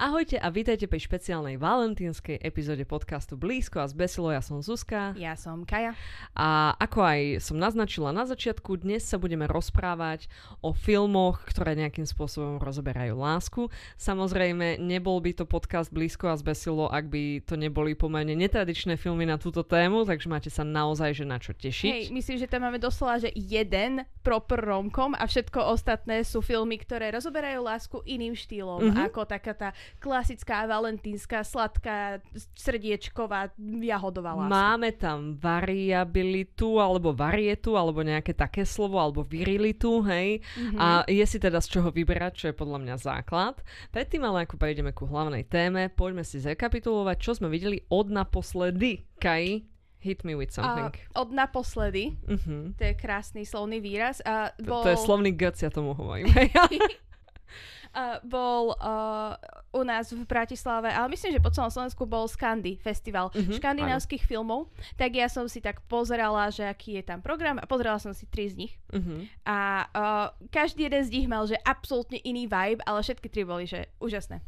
Ahojte a vítajte pri špeciálnej valentínskej epizóde podcastu Blízko a zbesilo. Ja som Zuzka. Ja som Kaja. A ako aj som naznačila na začiatku, dnes sa budeme rozprávať o filmoch, ktoré nejakým spôsobom rozoberajú lásku. Samozrejme, nebol by to podcast Blízko a zbesilo, ak by to neboli pomerne netradičné filmy na túto tému, takže máte sa naozaj že na čo tešiť. Hej, myslím, že tam máme doslova, že jeden proper romkom a všetko ostatné sú filmy, ktoré rozoberajú lásku iným štýlom, mm-hmm. ako taká tá klasická valentínska, sladká, srdiečková, jahodová láska. Máme tam variabilitu, alebo varietu, alebo nejaké také slovo, alebo virilitu, hej. Mm-hmm. A je si teda z čoho vyberať, čo je podľa mňa základ. Predtým ale ako prejdeme ku hlavnej téme, poďme si zrekapitulovať, čo sme videli od naposledy. Kai, Hit me with something. Uh, od naposledy. Uh-huh. To je krásny slovný výraz. Uh, bol... to, to je slovný gec, ja tomu hovorím. uh, bol uh, u nás v Bratislave, ale myslím, že po celom Slovensku bol Skandy festival uh-huh, škandinávskych filmov, tak ja som si tak pozerala, že aký je tam program a pozerala som si tri z nich. Uh-huh. A uh, každý jeden z nich mal, že absolútne iný vibe, ale všetky tri boli, že úžasné.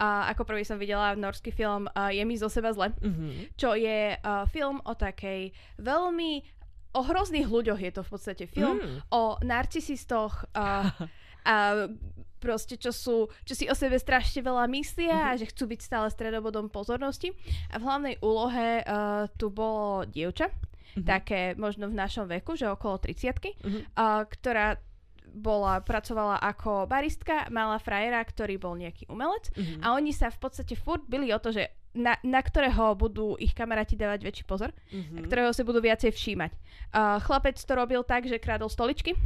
Uh, ako prvý som videla norský film uh, Je mi zo seba zle, uh-huh. čo je uh, film o takej veľmi o hrozných ľuďoch je to v podstate film mm. o narcisistoch uh, a proste, čo sú, čo si o sebe strašne veľa myslia a že chcú byť stále stredobodom pozornosti. A v hlavnej úlohe uh, tu bolo dievča, uh-huh. také možno v našom veku, že okolo 30 uh-huh. uh, ktorá bola, pracovala ako baristka, mala frajera, ktorý bol nejaký umelec uh-huh. a oni sa v podstate furt byli o to, že na, na ktorého budú ich kamaráti dávať väčší pozor, uh-huh. ktorého si budú viacej všímať. Uh, chlapec to robil tak, že krádol stoličky,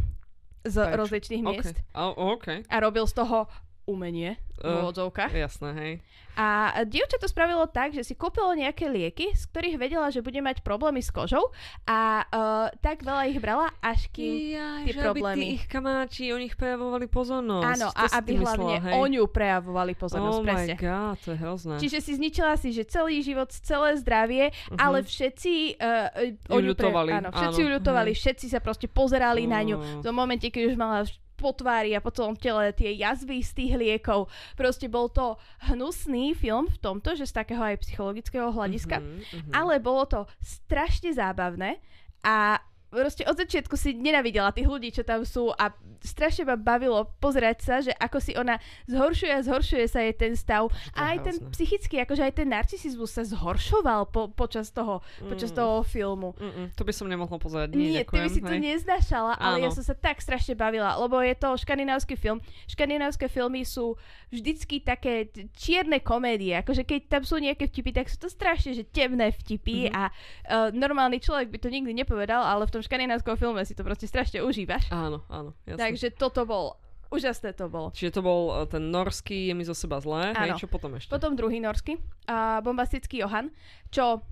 z Peč. rozličných miest. Okay. Oh, okay. A robil z toho umenie v uh, úvodzovkách. Jasné, hej. A dievča to spravilo tak, že si kúpilo nejaké lieky, z ktorých vedela, že bude mať problémy s kožou a uh, tak veľa ich brala, až kým ja, tie problémy... Aby ich kamaráti o nich prejavovali pozornosť. Áno, a aby hlavne myslela, o ňu prejavovali pozornosť. Oh presne. my god, to je hrozné. Čiže si zničila si, že celý život, celé zdravie, uh-huh. ale všetci uh, o ňu pre... áno, všetci ju ľutovali, všetci sa proste pozerali uh-huh. na ňu. V tom momente, keď už mala po tvári a po celom tele tie jazvy z tých liekov. Proste bol to hnusný film v tomto, že z takého aj psychologického hľadiska, mm-hmm, mm-hmm. ale bolo to strašne zábavné a proste od začiatku si nenavidela tých ľudí, čo tam sú a strašne ma bavilo pozerať sa, že ako si ona zhoršuje a zhoršuje sa jej ten stav. A aj ten psychický, akože aj ten narcisizmus sa zhoršoval po, počas, toho, mm. počas toho filmu. Mm-mm, to by som nemohla pozerať. Nie, Nie ty by si to neznašala, ale Áno. ja som sa tak strašne bavila, lebo je to škandinávsky film. Škandinávske filmy sú vždycky také čierne komédie. Akože keď tam sú nejaké vtipy, tak sú to strašne že temné vtipy mm-hmm. a uh, normálny človek by to nikdy nepovedal, ale v tom škandinávskom filme si to proste strašne užívaš. Áno, áno. Jasne. Takže toto bol Úžasné to bolo. Čiže to bol uh, ten norský, je mi zo seba zlé. Hej, čo potom ešte? Potom druhý norský, uh, bombastický Johan, čo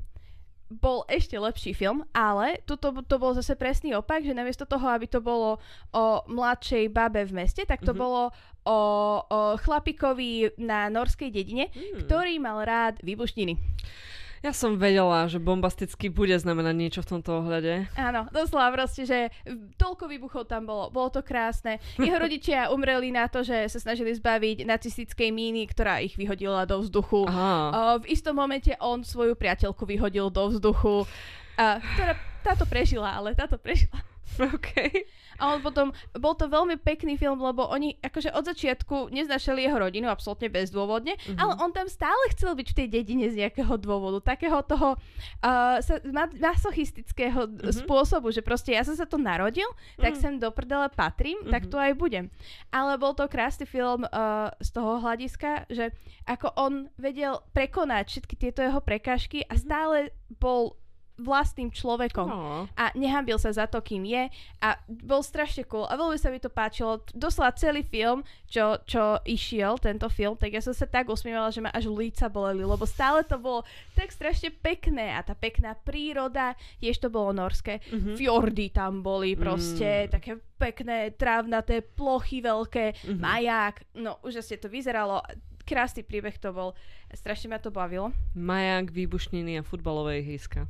bol ešte lepší film, ale tuto to bol zase presný opak, že namiesto toho, aby to bolo o mladšej babe v meste, tak to mm-hmm. bolo o, o chlapikovi na norskej dedine, mm. ktorý mal rád výbušniny. Ja som vedela, že bombasticky bude znamenať niečo v tomto ohľade. Áno, doslova proste, že toľko výbuchov tam bolo. Bolo to krásne. Jeho rodičia umreli na to, že sa snažili zbaviť nacistickej míny, ktorá ich vyhodila do vzduchu. Aha. v istom momente on svoju priateľku vyhodil do vzduchu, ktorá táto prežila, ale táto prežila. OK. A on potom, bol to veľmi pekný film, lebo oni akože od začiatku neznašali jeho rodinu absolútne bezdôvodne, mm-hmm. ale on tam stále chcel byť v tej dedine z nejakého dôvodu, takého toho uh, masochistického mm-hmm. spôsobu, že proste ja som sa tu narodil, mm-hmm. tak sem do prdele patrím, mm-hmm. tak tu aj budem. Ale bol to krásny film uh, z toho hľadiska, že ako on vedel prekonať všetky tieto jeho prekážky a mhm. stále bol vlastným človekom no. a nehambil sa za to, kým je a bol strašne cool a veľmi sa mi to páčilo. Doslova celý film, čo, čo išiel, tento film, tak ja som sa tak usmievala, že ma až líca boleli, lebo stále to bolo tak strašne pekné a tá pekná príroda, tiež to bolo norské, mm-hmm. fjordy tam boli proste, mm. také pekné trávnaté plochy veľké, mm-hmm. maják, no úžasne to vyzeralo, krásny príbeh to bol, strašne ma to bavilo. Maják, výbušniny a futbalové ihriska.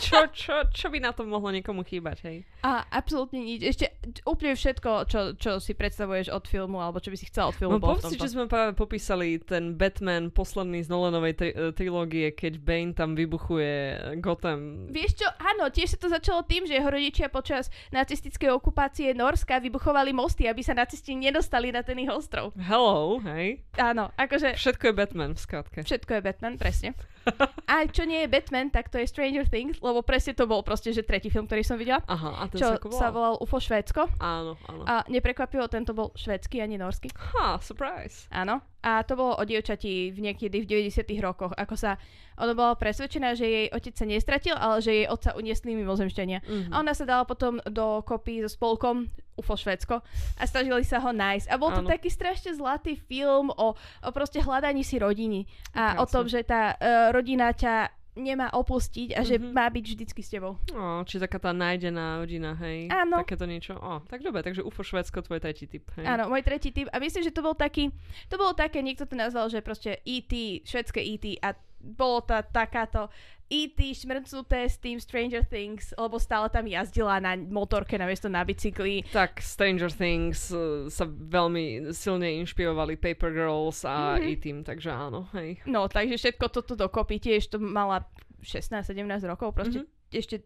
Čo, čo, čo by na tom mohlo niekomu chýbať, hej? A absolútne nič. Ešte úplne všetko, čo, čo si predstavuješ od filmu, alebo čo by si chcel od filmu. No povedz že sme práve popísali ten Batman posledný z Nolanovej tri- e, trilógie, keď Bane tam vybuchuje Gotham. Vieš čo, áno, tiež sa to začalo tým, že jeho rodičia počas nacistickej okupácie Norska vybuchovali mosty, aby sa nacisti nedostali na ten ich ostrov. Hello, hej? Áno, akože... Všetko je Batman v skratke. Všetko je Batman, presne. A čo nie je Batman, tak to je Stranger Things, lebo presne to bol proste, že tretí film, ktorý som videla. Aha, a ten čo sa, volal? sa volal UFO Švédsko. Áno, áno. A neprekvapilo, tento bol švédsky, ani norsky. Ha, surprise. Áno. A to bolo o dievčati v niekedy v 90 rokoch, ako sa ona bola presvedčená, že jej otec sa nestratil, ale že jej otca uniesli mimozemšťania. Mhm. A ona sa dala potom do kopy so spolkom UFO Švédsko a snažili sa ho nájsť. A bol to Áno. taký strašne zlatý film o, o proste hľadaní si rodiny a o Krásne. tom, že tá uh, rodina ťa nemá opustiť a že Mhm. má byť vždycky s tebou. Ó, či taká tá nájdená rodina, hej? Áno. Takéto niečo. Ó, tak dobre, takže UFO Švedsko, tvoj tretí typ, hej? Áno, môj tretí typ. A myslím, že to bol taký, to bolo také, niekto to nazval, že proste E.T., švedské E.T. a bolo to takáto E.T. šmrcnuté s tým Stranger Things, lebo stále tam jazdila na motorke namiesto na bicykli. Tak Stranger Things uh, sa veľmi silne inšpirovali Paper Girls a Mhm. mm-hmm. E-Team, takže áno, hej. No, takže všetko toto dokopy, tiež to mala 16-17 rokov, proste Mhm. ešte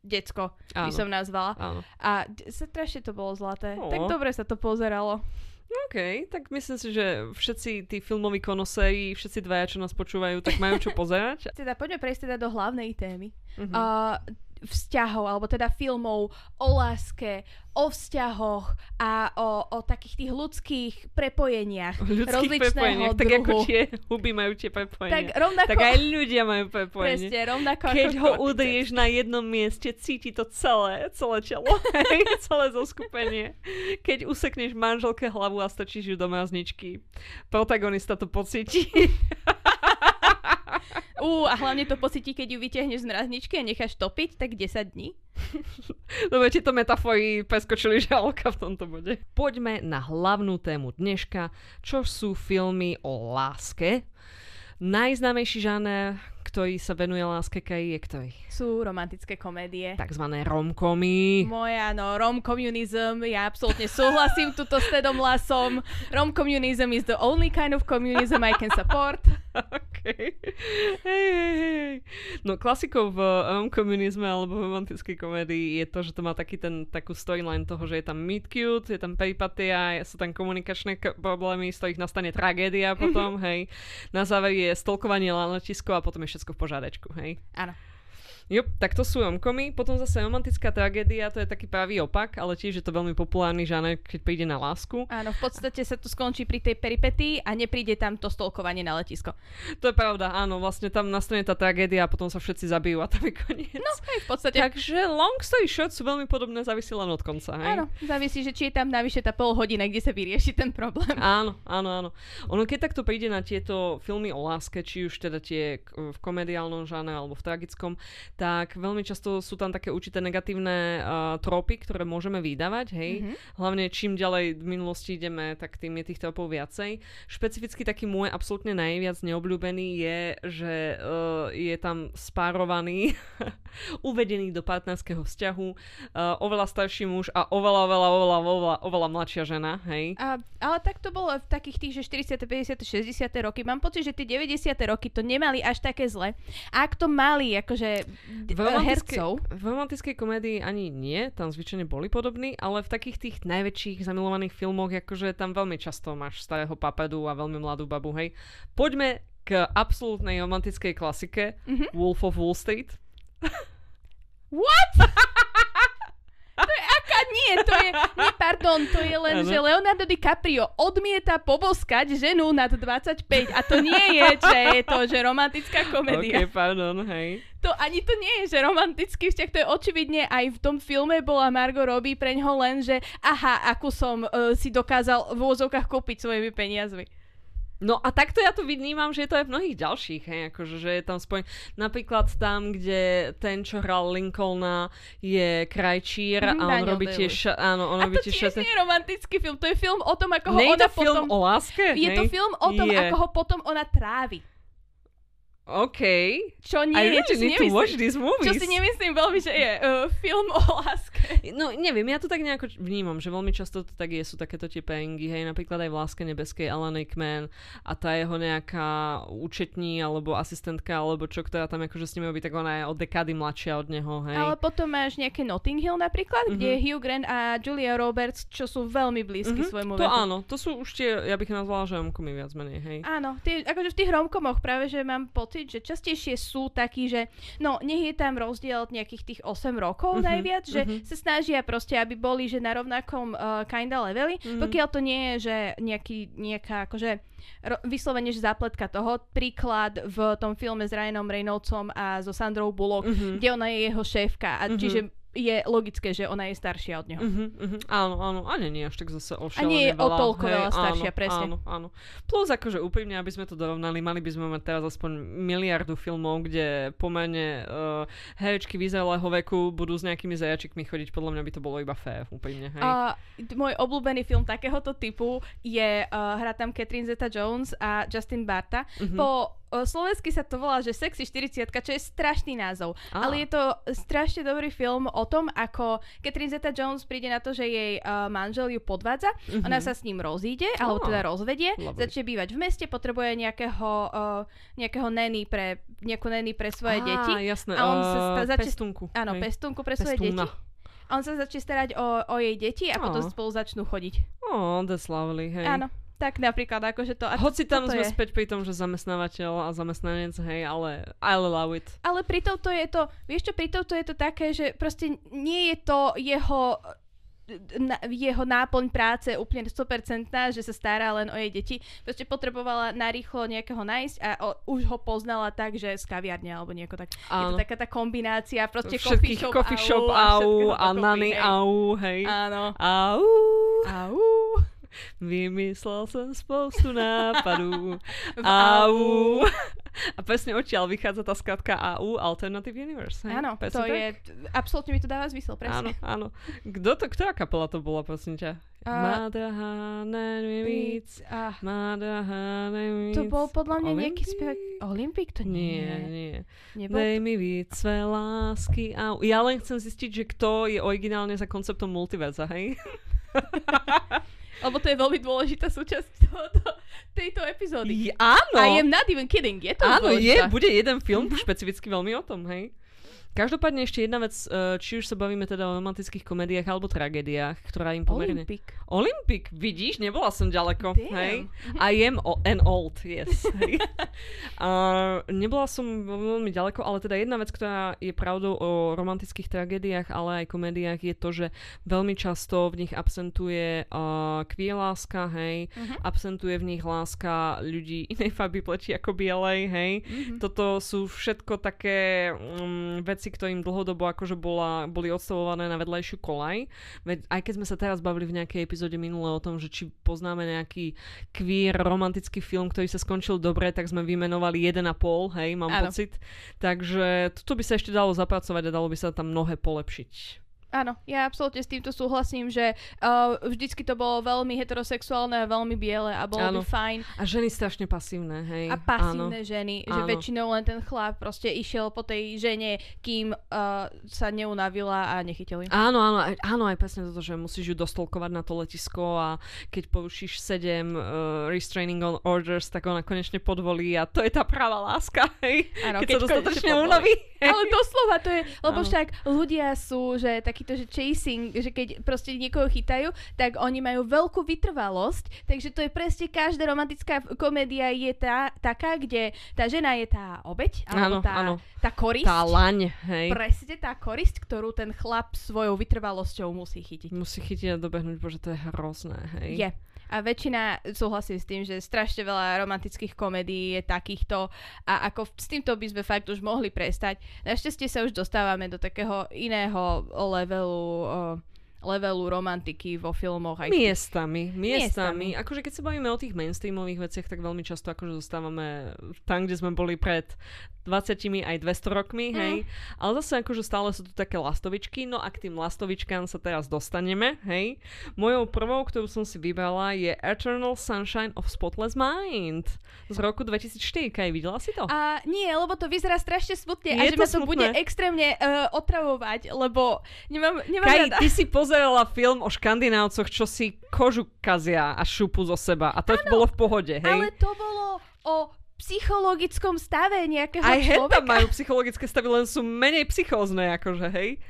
decko by som nazvala. Áno. A strašne to bolo zlaté. Ó. Tak dobre sa to pozeralo. OK, tak myslím si, že všetci tí filmoví konoséri, všetci dvaja, čo nás počúvajú, tak majú čo pozerať. Teda poďme prejsť teda do hlavnej témy. Mhm. uh, vzťahov, alebo teda filmov o láske, o vzťahoch a o, o takých tých ľudských prepojeniach O ľudských rozličného prepojeniach, tak ako druhu. tie huby majú tie Tak prepojenia. rovnako, Tak aj ľudia majú prepojenie. presne, rovnako Keď ako ho kortice. udrieš na jednom mieste, cíti to celé, celé telo, celé zoskupenie. Keď usekneš manželke hlavu a strčíš ju do mrazničky, protagonista to pocíti. Ú, a hlavne to pocíti, keď ju vytiahneš z mrazničky a necháš topiť, tak 10 dní. Dobre, tieto metafory preskočili žalka v tomto bode. Poďme na hlavnú tému dneška, čo sú filmy o láske. Najznámejší žáner, ktorý sa venuje láske, je ktorý? Sú romantické komédie. Takzvané romkomy. Moja, no, rom-communism, ja absolútne súhlasím tuto s Tedom Lasom. Rom-communism is the only kind of communism I can support. Hej, hej, hej. No klasikou v um, komunizme alebo v romantickej komédii je to, že to má taký ten, takú storyline toho, že je tam meet cute, je tam peripatia, sú tam komunikačné k- problémy, z ktorých nastane tragédia potom, hej. Na záver je stolkovanie na letisku a potom je všetko v požádečku, hej. Áno. Jo, tak to sú romkomy. Potom zase romantická tragédia, to je taký pravý opak, ale tiež je to veľmi populárny žáner, keď príde na lásku. Áno, v podstate sa to skončí pri tej peripetii a nepríde tam to stolkovanie na letisko. To je pravda, áno, vlastne tam nastane tá tragédia a potom sa všetci zabijú a tam je koniec. No, hej, v podstate. Takže long story short sú veľmi podobné, závisí len od konca, hej? Áno, závisí, že či je tam navyše tá pol hodina, kde sa vyrieši ten problém. Áno, áno, áno. Ono keď takto príde na tieto filmy o láske, či už teda tie v komediálnom žáne alebo v tragickom, tak veľmi často sú tam také určité negatívne uh, tropy, ktoré môžeme vydávať, hej. Mhm. Hlavne čím ďalej v minulosti ideme, tak tým je tých tropov viacej. Špecificky taký môj absolútne najviac neobľúbený je, že uh, je tam spárovaný, uvedený do partnerského vzťahu uh, oveľa starší muž a oveľa, oveľa, oveľa, oveľa, oveľa mladšia žena, hej. A, ale tak to bolo v takých tých, že 40., 50., 60. roky. Mám pocit, že tie 90. roky to nemali až také zle. A ak to mali, akože V romantickej, hercov, v romantickej komédii ani nie, tam zvyčajne boli podobní, ale v takých tých najväčších zamilovaných filmoch, akože tam veľmi často máš starého papedu a veľmi mladú babu, hej. Poďme k absolútnej romantickej klasike Mhm. Wolf of Wall Street. What? aká nie, to je, nie, pardon, to je len, Áno. že Leonardo DiCaprio odmieta poboskať ženu nad 25 a to nie je, že je to, že romantická komédia. Ok, pardon, hej. To ani to nie je, že romantický vzťah, to je očividne aj v tom filme bola Margot Robbie pre ňoho len, že aha, akú som uh, si dokázal v úzovkách kúpiť svojimi peniazmi. No a takto ja to vnímam, že je to aj v mnohých ďalších, hej, akože, že je tam spojen... Napríklad tam, kde ten, čo hral Lincolna, je krajčír Mhm, a on Daniel robí Day-Lewis. tiež, áno, on A robí to tiež... tiež nie je romantický film, to je film o tom, ako ho Nie je ona to film potom... o láske? Je to hej? film o tom, Je. ako ho potom ona trávi. OK. Čo nie I je, čo to nemyslím, movies. čo si nemyslím veľmi, že je uh, film o láske. No neviem, ja to tak nejako vnímam, že veľmi často to tak je, sú takéto tie pengy, hej, napríklad aj v Láske nebeskej Alan Rickman a tá jeho nejaká účetní alebo asistentka alebo čo, ktorá tam akože s nimi robí, tak ona je o dekády mladšia od neho, hej. Ale potom máš nejaké Notting Hill napríklad, mm-hmm. kde je Mhm. Hugh Grant a Julia Roberts, čo sú veľmi blízky Mhm, svojmu To veku. áno, to sú už tie, ja bych nazvala, že romkomy viac menej, hej. Áno, tie, akože v tých romkomoch práve, že mám pocit, že častejšie sú takí, že no, nech je tam rozdiel nejakých tých 8 rokov Mhm, najviac, že mhm. sa snažia proste, aby boli, že na rovnakom uh, kinda leveli, Mhm. pokiaľ to nie je, že nejaký, nejaká, akože ro- vyslovene, že zápletka toho. Príklad v tom filme s Ryanom Reynoldsom a so Sandrou Bullock, Mhm. kde ona je jeho šéfka a Mhm. čiže je logické, že ona je staršia od neho. Uh-huh, uh-huh. Áno, áno, a nie, nie až tak zase o A nie je o toľko Hej, veľa staršia, áno, presne. Áno, áno. Plus akože úprimne, aby sme to dorovnali, mali by sme mať teraz aspoň miliardu filmov, kde pomerne uh, herečky vyzrelého veku budú s nejakými zajačikmi chodiť, podľa mňa by to bolo iba fér, úprimne, hej. Uh, môj obľúbený film takéhoto typu je, uh, hrá tam Catherine Zeta-Jones a Justin Barta. Mhm. Po slovensky sa to volá, že Sexy 40 čo je strašný názov. Á. Ale je to strašne dobrý film o tom, ako Catherine Zeta-Jones príde na to, že jej uh, manžel ju podvádza. Mhm. Ona sa s ním rozíde, alebo Á. teda rozvedie. Lovely. Začne bývať v meste, potrebuje nejakého, uh, nejakého nanny pre, nejakú nanny pre svoje Á, deti. jasné, A on sa uh, sta- začne- pestunku. Áno, hej. pestunku pre svoje Pestúna. deti. A on sa začne starať o, o jej deti a potom Á. spolu začnú chodiť. Oh, that's lovely, hej. Áno, tak napríklad akože to... A Hoci tam sme je. späť pri tom, že zamestnávateľ a zamestnanec, hej, ale I love it. Ale pri tomto je to, vieš čo, pri tomto je to také, že proste nie je to jeho na, jeho náplň práce úplne 100%, že sa stará len o jej deti. Proste potrebovala narýchlo nejakého nájsť a o, už ho poznala tak, že z kaviarne alebo nieko tak. Je to Áno. taká tá kombinácia, proste coffee shop, coffee shop, au, a dokopy, nany, au, hej. Áno. Au. Au. Vymyslel som spoustu nápadů. Au. A presne odtiaľ vychádza tá skratka AU, Alternative Universe. Hej? Áno, Presne to tak? je, absolútne mi to dáva zmysel, Áno, presne. áno. Kto to, ktorá kapela to bola, prosím ťa? Nejmi víc. Víc. to bol podľa mňa nejaký spevák. Olympik to nie. Nie, nie. Nebol Dej mi víc své lásky. Au. Ja len chcem zistiť, že kto je originálne za konceptom multiverza, hej? Lebo to je veľmi dôležitá súčasť tohoto, tejto epizódy. I, áno. I am not even kidding, je to Áno, je, bude jeden film špecificky veľmi o tom, hej. Každopádne ešte jedna vec, eh, či už sa bavíme teda o romantických komédiách alebo tragédiách, ktorá im pomerne... Olympik. Olympik, vidíš, nebola som ďaleko, Damn. hej. I am o- an old, yes. uh, nebola som veľmi ďaleko, ale teda jedna vec, ktorá je pravdou o romantických tragédiách, ale aj komédiách, je to, že veľmi často v nich absentuje uh, queer láska, hej, Mhm. absentuje v nich láska ľudí inej farby pleti ako bielej, hej. Mhm. Toto sú všetko také um, veci, ktorým dlhodobo akože bola, boli odstavované na vedľajšiu kolaj. Veď aj keď sme sa teraz bavili v nejakej epizóde minule o tom, že či poznáme nejaký queer romantický film, ktorý sa skončil dobre, tak sme vymenovali 1,5, hej, mám Áno. pocit. Takže toto by sa ešte dalo zapracovať a dalo by sa tam mnohé polepšiť. Áno, ja absolútne s týmto súhlasím, že uh, vždycky to bolo veľmi heterosexuálne a veľmi biele a bolo Áno. by fajn. A ženy strašne pasívne, hej. A pasívne ženy, že Áno. väčšinou len ten chlap proste išiel po tej žene, kým uh, sa neunavila a nechytil ju. Áno, áno, aj, áno, aj presne toto, že musíš ju dostolkovať na to letisko a keď porušíš 7 uh, restraining on orders, tak ona konečne podvolí a to je tá práva láska, hej. Áno, keď, sa konečne dostatočne unaví. Ale doslova to je, lebo Áno. však ľudia sú, že takýto, že chasing, že keď proste niekoho chytajú, tak oni majú veľkú vytrvalosť, takže to je presne každá romantická komédia je tá, taká, kde tá žena je tá obeď, alebo Áno, tá, áno. tá korisť. Tá laň, hej. Presne tá korisť, ktorú ten chlap svojou vytrvalosťou musí chytiť. Musí chytiť a dobehnúť, bože, to je hrozné, hej. Je. A väčšina súhlasí s tým, že strašne veľa romantických komédií je takýchto a ako s týmto by sme fakt už mohli prestať. Našťastie sa už dostávame do takého iného levelu, o, levelu romantiky vo filmoch. Aj miestami, miestami, miestami. Akože keď sa bavíme o tých mainstreamových veciach, tak veľmi často akože zostávame tam, kde sme boli pred 20 aj 200 rokmi, mm. hej. Ale zase akože stále sú tu také lastovičky, no a k tým lastovičkám sa teraz dostaneme, hej. Mojou prvou, ktorú som si vybrala je Eternal Sunshine of Spotless Mind z roku 2004. Kaj, videla si to? A nie, lebo to vyzerá strašne smutne je a že ma to smutné. bude extrémne uh, otravovať, lebo nemám, nemám Kaj, rada. ty si pozerala film o škandinávcoch, čo si kožu kazia a šupu zo seba a to ano, bolo v pohode, hej? Ale to bolo o psychologickom stave nejakého Aj človeka. Aj majú psychologické stavy, len sú menej psychózne, akože, hej?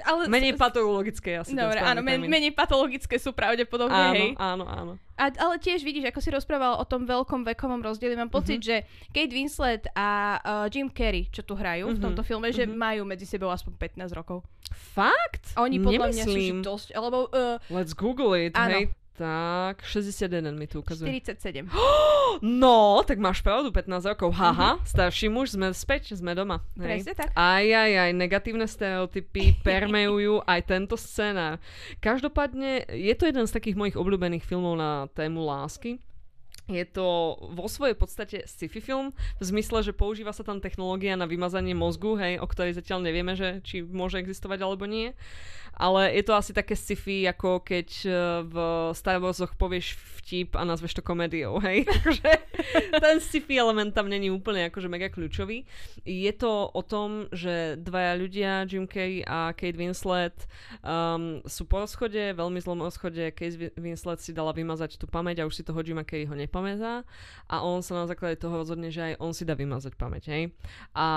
Ale menej patologické asi. Dobre, áno, men, menej patologické sú pravdepodobne, áno, hej. Áno, áno, a, ale tiež vidíš, ako si rozprával o tom veľkom vekovom rozdieli, mám pocit, mm-hmm. že Kate Winslet a uh, Jim Carrey, čo tu hrajú mm-hmm. v mhm, tomto filme, že mm-hmm. majú medzi sebou aspoň 15 rokov. Fakt? A oni podľa Nemyslím. mňa sú dosť, alebo... Uh, Let's google it, áno. hej. Tak, 61 mi tu ukazuje. 47. No, tak máš pravdu, 15 rokov. Haha, mm-hmm. starší muž, sme späť, sme doma. Presne tak. Aj, aj, aj, negatívne stereotypy permejujú aj tento scéna. Každopádne, je to jeden z takých mojich obľúbených filmov na tému lásky. Je to vo svojej podstate sci-fi film, v zmysle, že používa sa tam technológia na vymazanie mozgu, hej, o ktorej zatiaľ nevieme, že či môže existovať alebo nie ale je to asi také sci-fi, ako keď uh, v Star Warsoch povieš vtip a nazveš to komédiou, hej? Akože ten sci-fi element tam není úplne akože mega kľúčový. Je to o tom, že dvaja ľudia, Jim Carrey a Kate Winslet, um, sú po rozchode, veľmi zlom rozchode. Kate Winslet si dala vymazať tú pamäť a už si toho Jima Carrey ho nepamätá a on sa na základe toho rozhodne, že aj on si dá vymazať pamäť, hej? A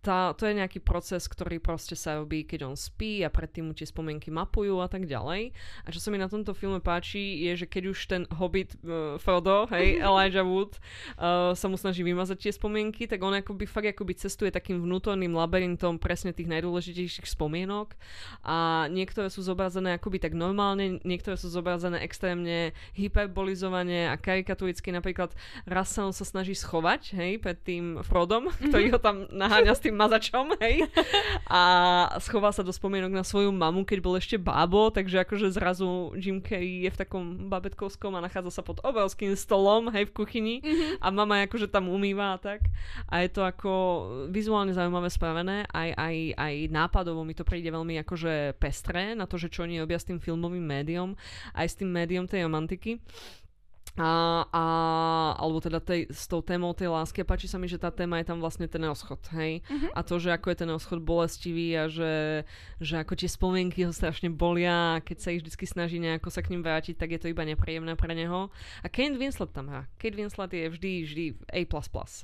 tá, to je nejaký proces, ktorý proste sa robí, keď on spí a predtým mu tie spomienky mapujú a tak ďalej. A čo sa mi na tomto filme páči, je, že keď už ten hobbit uh, Frodo, hej, Elijah Wood, uh, sa mu snaží vymazať tie spomienky, tak on akoby fakt akoby cestuje takým vnútorným labyrintom presne tých najdôležitejších spomienok a niektoré sú zobrazené akoby tak normálne, niektoré sú zobrazené extrémne hyperbolizovane a karikaturicky. Napríklad raz sa on sa snaží schovať, hej, pred tým Frodom, ktorý ho tam naháňa s tým mazačom, hej, a schová sa do spomienok na svoju mamu keď bol ešte bábo, takže akože zrazu Jim Carrey je v takom babetkovskom a nachádza sa pod obrovským stolom, hej, v kuchyni mm-hmm. a mama akože tam umýva a tak. A je to ako vizuálne zaujímavé spravené, aj, aj, aj nápadovo mi to príde veľmi akože pestré na to, že čo oni robia s tým filmovým médium, aj s tým médium tej romantiky. A, a, alebo teda tej, s tou témou tej lásky páči sa mi, že tá téma je tam vlastne ten rozchod, hej? Uh-huh. A to, že ako je ten rozchod bolestivý a že, že ako tie spomienky ho strašne bolia a keď sa ich vždy snaží nejako sa k ním vrátiť, tak je to iba nepríjemné pre neho. A Kate Winslet tam hrá. Kate Winslet je vždy, vždy A++,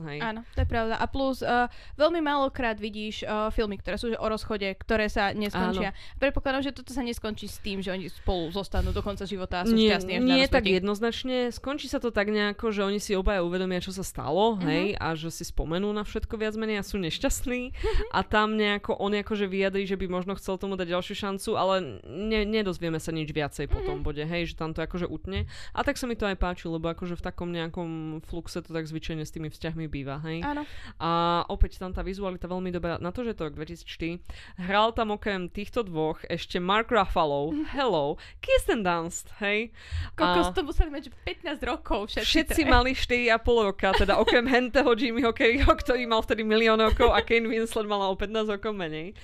hej? Áno, to je pravda. A plus uh, veľmi málokrát vidíš uh, filmy, ktoré sú o rozchode, ktoré sa neskončia. Áno. Predpokladám, že toto sa neskončí s tým, že oni spolu zostanú do konca života a sú nie, šťastní až Nie tak jednoznačne skončí sa to tak nejako, že oni si obaja uvedomia, čo sa stalo, uh-huh. hej, a že si spomenú na všetko viac menej a sú nešťastní a tam nejako on akože vyjadrí, že by možno chcel tomu dať ďalšiu šancu, ale ne, nedozvieme sa nič viacej po tom uh-huh. bode, hej, že tam to akože utne. A tak sa mi to aj páči, lebo akože v takom nejakom fluxe to tak zvyčajne s tými vzťahmi býva, hej. Áno. A opäť tam tá vizualita veľmi dobrá. Na to, že to rok 2004, hral tam okrem týchto dvoch ešte Mark Ruffalo, Hello, Kirsten Dunst, hej. Kokos, a... to museli mať 15 rokov rokov všetci. Všetci tre. mali 4,5 roka, teda okrem henteho Jimmyho Kerryho, ktorý mal vtedy milión rokov a Kane Winslet mala o 15 rokov menej.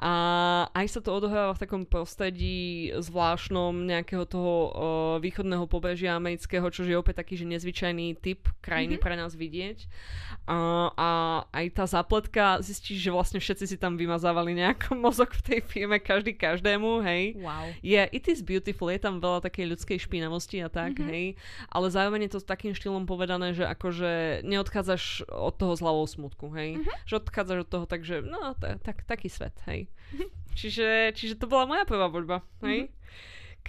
A aj sa to odohráva v takom prostredí zvláštnom nejakého toho uh, východného pobrežia amerického, čo je opäť taký, že nezvyčajný typ krajiny mm-hmm. pre nás vidieť. Uh, a aj tá zapletka, zistíš, že vlastne všetci si tam vymazávali nejaký mozog v tej firme, každý každému, hej. Wow. Yeah, it is beautiful, je tam veľa takej ľudskej špinavosti a tak, mm-hmm. hej. Ale zároveň je to takým štýlom povedané, že akože neodchádzaš od toho z hlavou smutku, hej. Mm-hmm. Že odchádzaš od toho tak, že no, t- tak, taký svet, hej. Čiže, čiže to bola moja prvá voľba, hej? Mm-hmm.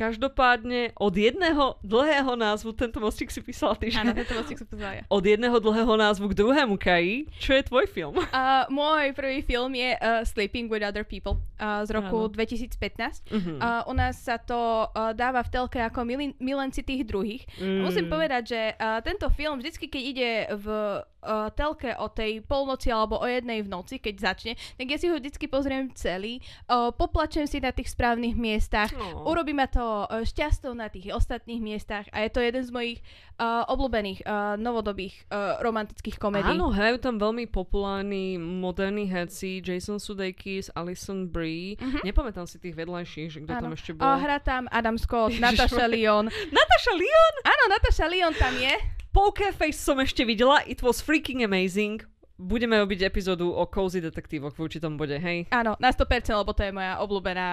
Každopádne od jedného dlhého názvu, tento mostík si písala ty, že? Áno, tento mostík som písala ja. Od jedného dlhého názvu k druhému, Kai, čo je tvoj film? Uh, môj prvý film je uh, Sleeping with Other People uh, z roku Áno. 2015. Mhm. Uh, u nás sa to uh, dáva v telke ako mili- milenci tých druhých. Mm. Musím povedať, že uh, tento film vždycky, keď ide v uh, telke o tej polnoci alebo o jednej v noci, keď začne, tak ja si ho vždycky pozriem celý, uh, poplačem si na tých správnych miestach, No. urobí ma to uh, šťastou na tých ostatných miestach a je to jeden z mojich uh, obľúbených uh, novodobých uh, romantických komédií. Áno, hrajú tam veľmi populárni moderní herci, Jason Sudeikis, Alison Brie. Mhm. Nepamätám si tých vedľajších, že kto tam ešte bol. hrá tam Adam Scott, Ježiš, Natasha. Lyon. Natasha Lyon! Áno, Natasha Lyon tam je. Poker Face som ešte videla, it was freaking amazing. Budeme robiť epizódu o cozy detektívoch v určitom bode, hej? Áno, na 100%, lebo to je moja obľúbená,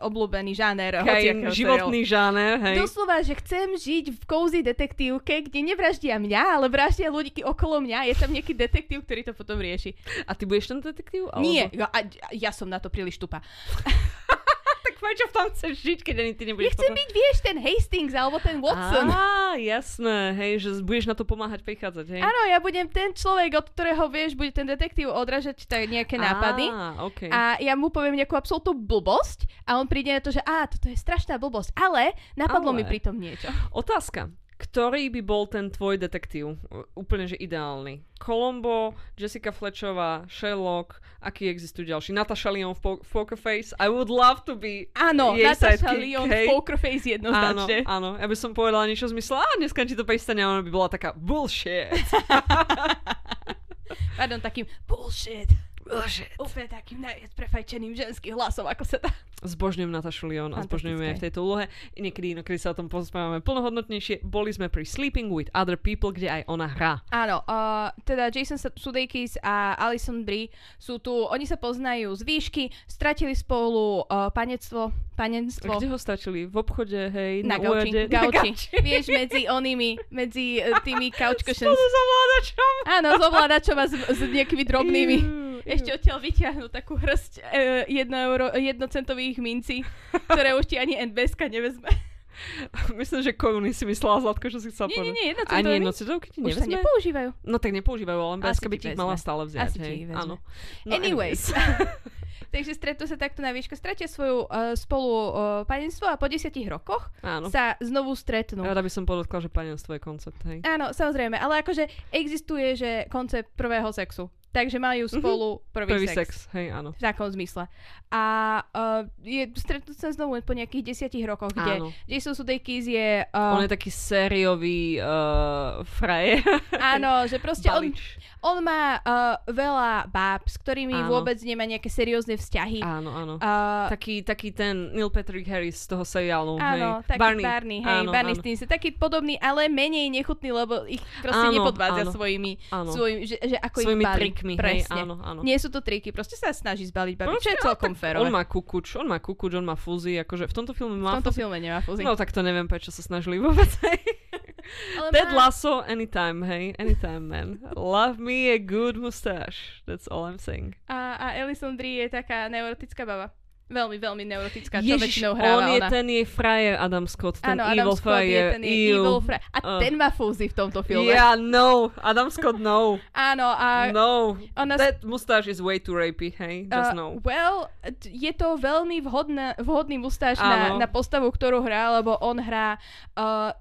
uh, obľúbený žáner. Hociakého životný žáner, hej? Doslova, že chcem žiť v cozy detektívke, kde nevraždia mňa, ale vraždia ľudí okolo mňa. Je tam nejaký detektív, ktorý to potom rieši. A ty budeš ten detektív? Alebo... Nie, ja, ja som na to príliš tupa. Prečo tam chceš žiť, keď ani ty nebudeš chcem byť, vieš, ten Hastings alebo ten Watson. Á, jasné, hej, že budeš na to pomáhať prichádzať, hej? Áno, ja budem ten človek, od ktorého vieš, bude ten detektív odražať tak nejaké nápady. Á, okay. A ja mu poviem nejakú absolútnu blbosť a on príde na to, že á, toto je strašná blbosť, ale napadlo Ale. mi pritom niečo. Otázka. Ktorý by bol ten tvoj detektív? Úplne, že ideálny. Colombo, Jessica Fletchová, Sherlock, aký existujú ďalší? Natasha Lyon v, po- v Poker Face. I would love to be Áno, jej Natasha sidekick, Lyon hej? v Poker Face Áno, jednoznačne. áno. Ja by som povedala niečo v zmysle, a dneska ti to pristane, ona by bola taká bullshit. Pardon, takým bullshit. Bullshit. Úplne takým najviac prefajčeným ženským hlasom, ako sa dá. Zbožňujem Natashu Lyon a zbožňujeme aj v tejto úlohe. Niekedy inokedy sa o tom pozpávame plnohodnotnejšie. Boli sme pri Sleeping with Other People, kde aj ona hrá. Áno, uh, teda Jason Su- Sudeikis a Alison Brie sú tu, oni sa poznajú z výšky, stratili spolu uh, panectvo, panenstvo. Kde ho stačili? V obchode, hej? Na, Na, gauči, gauči. Vieš, medzi onými, medzi uh, tými couch cushions. Spolu s ovládačom. Áno, s ovládačom a s, s nejakými drobnými. Ešte odtiaľ vyťahnú takú hrst e, jedno euro, jednocentových mincí, ktoré už ti ani NBSka nevezme. Myslím, že koruny si myslela Zlatko, že si chcela Nie, nie, povedať. nie, Ani jednocitovky ti Už sa nevezme? nepoužívajú. No tak nepoužívajú, ale MBSka by ti ich mala stále vziať. Asi hej? Áno. No, anyways. Takže stretnú sa takto na výške, stratia svoju uh, spolu uh, panenstvo a po desiatich rokoch Áno. sa znovu stretnú. Rada by som podotkla, že panenstvo je koncept, hej. Áno, samozrejme, ale akože existuje, že koncept prvého sexu. Takže majú spolu prvý, Mhm. Prvý sex. sex, hej, áno. V takom zmysle. A uh, je, stretnú sa znovu po nejakých desiatich rokoch, kde Áno. Jason Sudeikis je... Uh, On je taký sériový uh, frajer. áno, že proste on, on má uh, veľa báb, s ktorými Áno. vôbec nemá nejaké seriózne vzťahy. Áno, áno. Uh, Taký, taký ten Neil Patrick Harris z toho seriálu, Áno, hej. taký Barney, Barney hej, áno, Barney áno. Stinson, taký podobný, ale menej nechutný, lebo ich proste Áno, nepodvádza áno. svojimi, Áno. svojimi že, že ako Svojimi ich balí. Trikmi, hej, Presne. áno, áno. Nie sú to triky, proste sa snaží zbaliť babi, čo je celkom férové. On má kukuč, on má kukuč, on má fúzy, akože v tomto filme v má tomto fúzy. filme nemá fúzy. No tak to neviem, prečo sa snažili vôbec. hej. ale Ted má, Lasso, anytime, hey, anytime, man. Love me a good mustache. That's all I'm saying. a, a Alison Brie je taká neurotická baba. Veľmi, veľmi neurotická, čo Ježiš, väčšinou on hráva je ona. ten jej frajer, Adam Scott, ten Áno, evil Adam Scott je frajer. ten je Ew. evil fra- A Uh. ten má fúzy v tomto filme. Yeah, no. Adam Scott, no. Áno, a no. ona That mustache is way too rapey, hey? Just Uh, no. Well, je to veľmi vhodná, vhodný mustáž na, na postavu, ktorú hrá, lebo on hrá uh,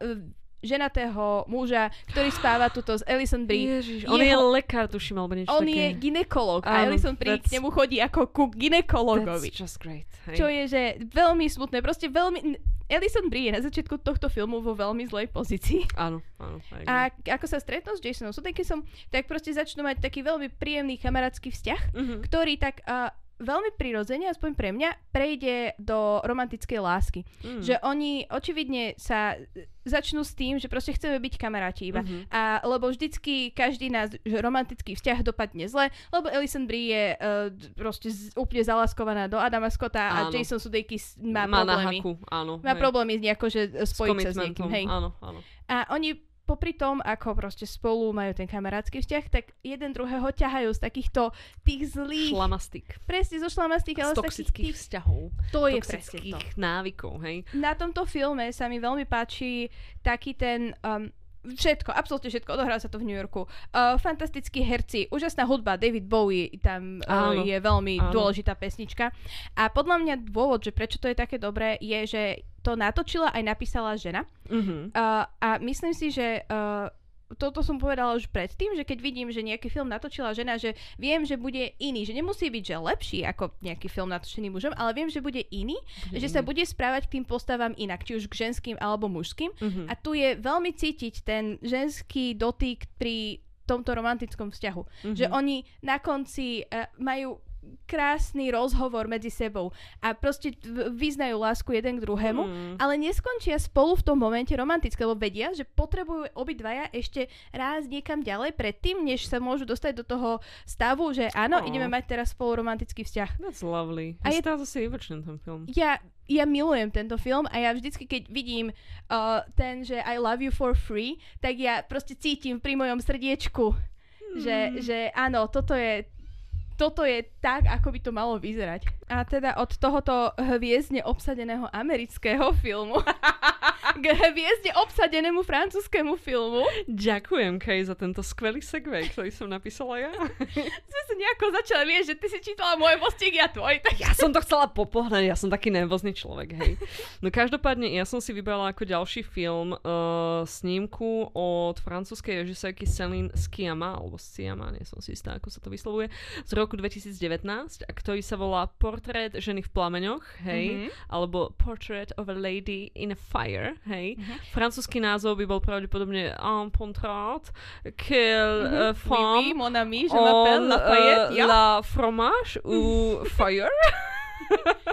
ženatého muža, ktorý spáva tuto s Alison Brie. Ježiš, on je Jeho- lekár, tuším, alebo niečo On také. je ginekolog a Alison Brie k nemu chodí ako ku ginekologovi. That's just great. Hej. Čo je, že veľmi smutné. Proste veľmi... Alison Brie je na začiatku tohto filmu vo veľmi zlej pozícii. Áno, áno. A ako sa stretnú s Jasonom Sudekisom, tak proste začnú mať taký veľmi príjemný kamarátsky vzťah, Mhm. ktorý tak uh, veľmi prirodzene, aspoň pre mňa, prejde do romantickej lásky. Mm. Že oni očividne sa začnú s tým, že proste chceme byť kamaráti iba. Mhm. A lebo vždycky každý náš romantický vzťah dopadne zle, lebo Alison Brie je uh, proste z, úplne zalaskovaná do Adama Scotta a Áno. Jason Sudeikis má, Má na problémy. haku, áno. Má hej. problémy nejako, že S spojiť sa s niekým. Hej. Áno, áno. A oni popri tom, ako proste spolu majú ten kamarátsky vzťah, tak jeden druhého ťahajú z takýchto tých zlých... Šlamastik. Presne, zo šlamastik, ale z, z toxických tých, vzťahov. To je presne to. návykov, hej. Na tomto filme sa mi veľmi páči taký ten... Um, Všetko, absolútne všetko, odohrá sa to v New Yorku. Uh, fantastickí herci, úžasná hudba, David Bowie tam uh, je veľmi áno. dôležitá pesnička. A podľa mňa dôvod, že prečo to je také dobré, je, že to natočila aj napísala žena. Uh-huh. Uh, a myslím si, že uh, toto som povedala už predtým, že keď vidím, že nejaký film natočila žena, že viem, že bude iný, že nemusí byť, že lepší ako nejaký film natočený mužom, ale viem, že bude iný, bude že sa bude správať k tým postavám inak, či už k ženským alebo mužským. Uh-huh. A tu je veľmi cítiť ten ženský dotyk pri tomto romantickom vzťahu. Uh-huh. Že oni na konci uh, majú krásny rozhovor medzi sebou a proste vyznajú lásku jeden k druhému, mm. ale neskončia spolu v tom momente romantické, lebo vedia, že potrebujú obidvaja ešte raz niekam ďalej predtým, než sa môžu dostať do toho stavu, že áno, oh. ideme mať teraz spolu romantický vzťah. That's lovely. A je to zase ten film. Ja, ja milujem tento film a ja vždycky, keď vidím uh, ten, že I love you for free, tak ja proste cítim pri mojom srdiečku, že, že áno, toto je toto je tak, ako by to malo vyzerať. A teda od tohoto hviezdne obsadeného amerického filmu k hviezdne obsadenému francúzskému filmu. Ďakujem, Kej, za tento skvelý segway, ktorý som napísala ja. Sme sa nejako začali, vieš, že ty si čítala môj postík, ja tvoj. Tak... Ja som to chcela popohnať, ja som taký nervózny človek, hej. No každopádne, ja som si vybrala ako ďalší film uh, snímku od francúzskej režisérky Celine Sciamma, alebo Sciamma, nie som si istá, ako sa to vyslovuje, z roku 2019, a ktorý sa volá Portrét ženy v plameňoch, hej, mm-hmm. alebo Portrait of a Lady in a Fire, hej. Mm-hmm. Francúzsky názov by bol pravdepodobne Un portrait quelle mm-hmm. femme oui, oui, mon ami, je m'appelle Lafayette, uh, ja. La fromage ou fire.